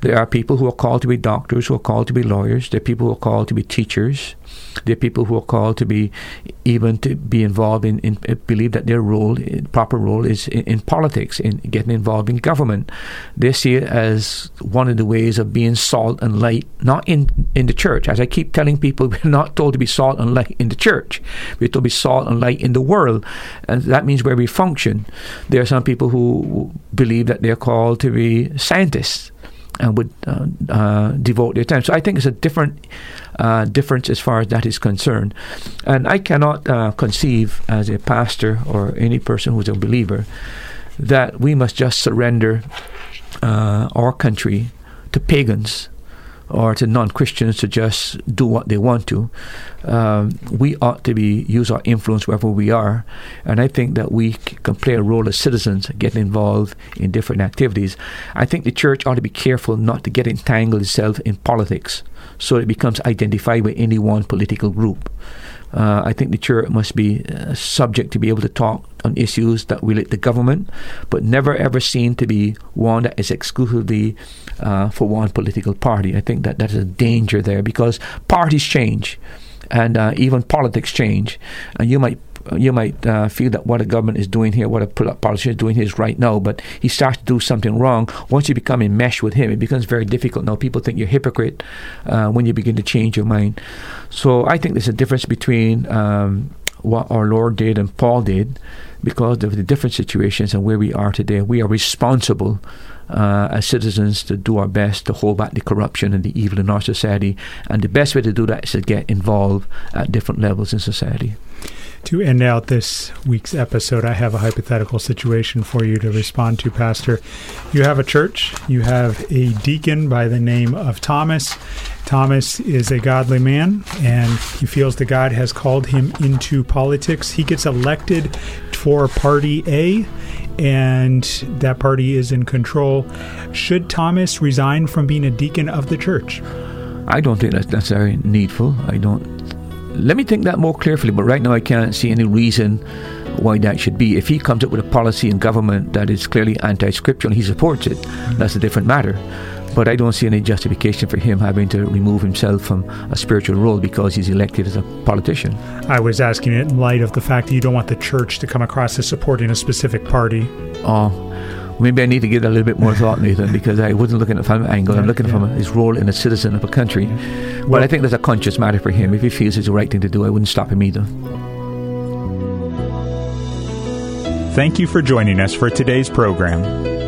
There are people who are called to be doctors, who are called to be lawyers. There are people who are called to be teachers. There are people who are called to be even to be involved in, in believe that their role, proper role, is in, in, politics, in getting involved in government. They see it as one of the ways of being salt and light, not in in the church. As I keep telling people, we're not told to be salt and light in the church. We're told to be salt and light in the world, and that means where we function. There are some people who believe that they're called to be scientists and would uh, uh, devote their time. So I think it's a different uh, difference as far as that is concerned. And I cannot uh, conceive as a pastor or any person who's a believer that we must just surrender uh, our country to pagans or to non-Christians to just do what they want to. Um, we ought to be use our influence wherever we are, and I think that we can play a role as citizens, getting involved in different activities. I think the church ought to be careful not to get entangled itself in politics, so it becomes identified with any one political group. Uh, I think the church must be uh, subject to be able to talk on issues that relate to government, but never ever seen to be one that is exclusively uh, for one political party. I think that that is a danger there because parties change, and uh, even politics change, and you might you might uh, feel that what the government is doing here, what a politician is doing here is right now, but he starts to do something wrong. Once you become enmeshed with him, it becomes very difficult. Now people think you're a hypocrite uh, when you begin to change your mind. So I think there's a difference between um, what our Lord did and Paul did because of the different situations and where we are today. We are responsible uh, as citizens to do our best to hold back the corruption and the evil in our society. And the best way to do that is to get involved at different levels in society. To end out this week's episode, I have a hypothetical situation for you to respond to, Pastor. You have a church, you have a deacon by the name of Thomas. Thomas is a godly man and he feels that God has called him into politics. He gets elected for Party A and that party is in control. Should Thomas resign from being a deacon of the church? I don't think that's necessarily needful. I don't let me think that more carefully, but right now I can't see any reason why that should be. If he comes up with a policy in government that is clearly anti scriptural and he supports it, that's a different matter. But I don't see any justification for him having to remove himself from a spiritual role because he's elected as a politician. I was asking it in light of the fact that you don't want the church to come across as supporting a specific party. Oh, maybe I need to give a little bit more thought, Nathan, because I wasn't looking at it from an angle. I'm looking yeah. from his role in a citizen of a country. Well, but I think there's a conscious matter for him. If he feels it's the right thing to do, I wouldn't stop him either. Thank you for joining us for today's program.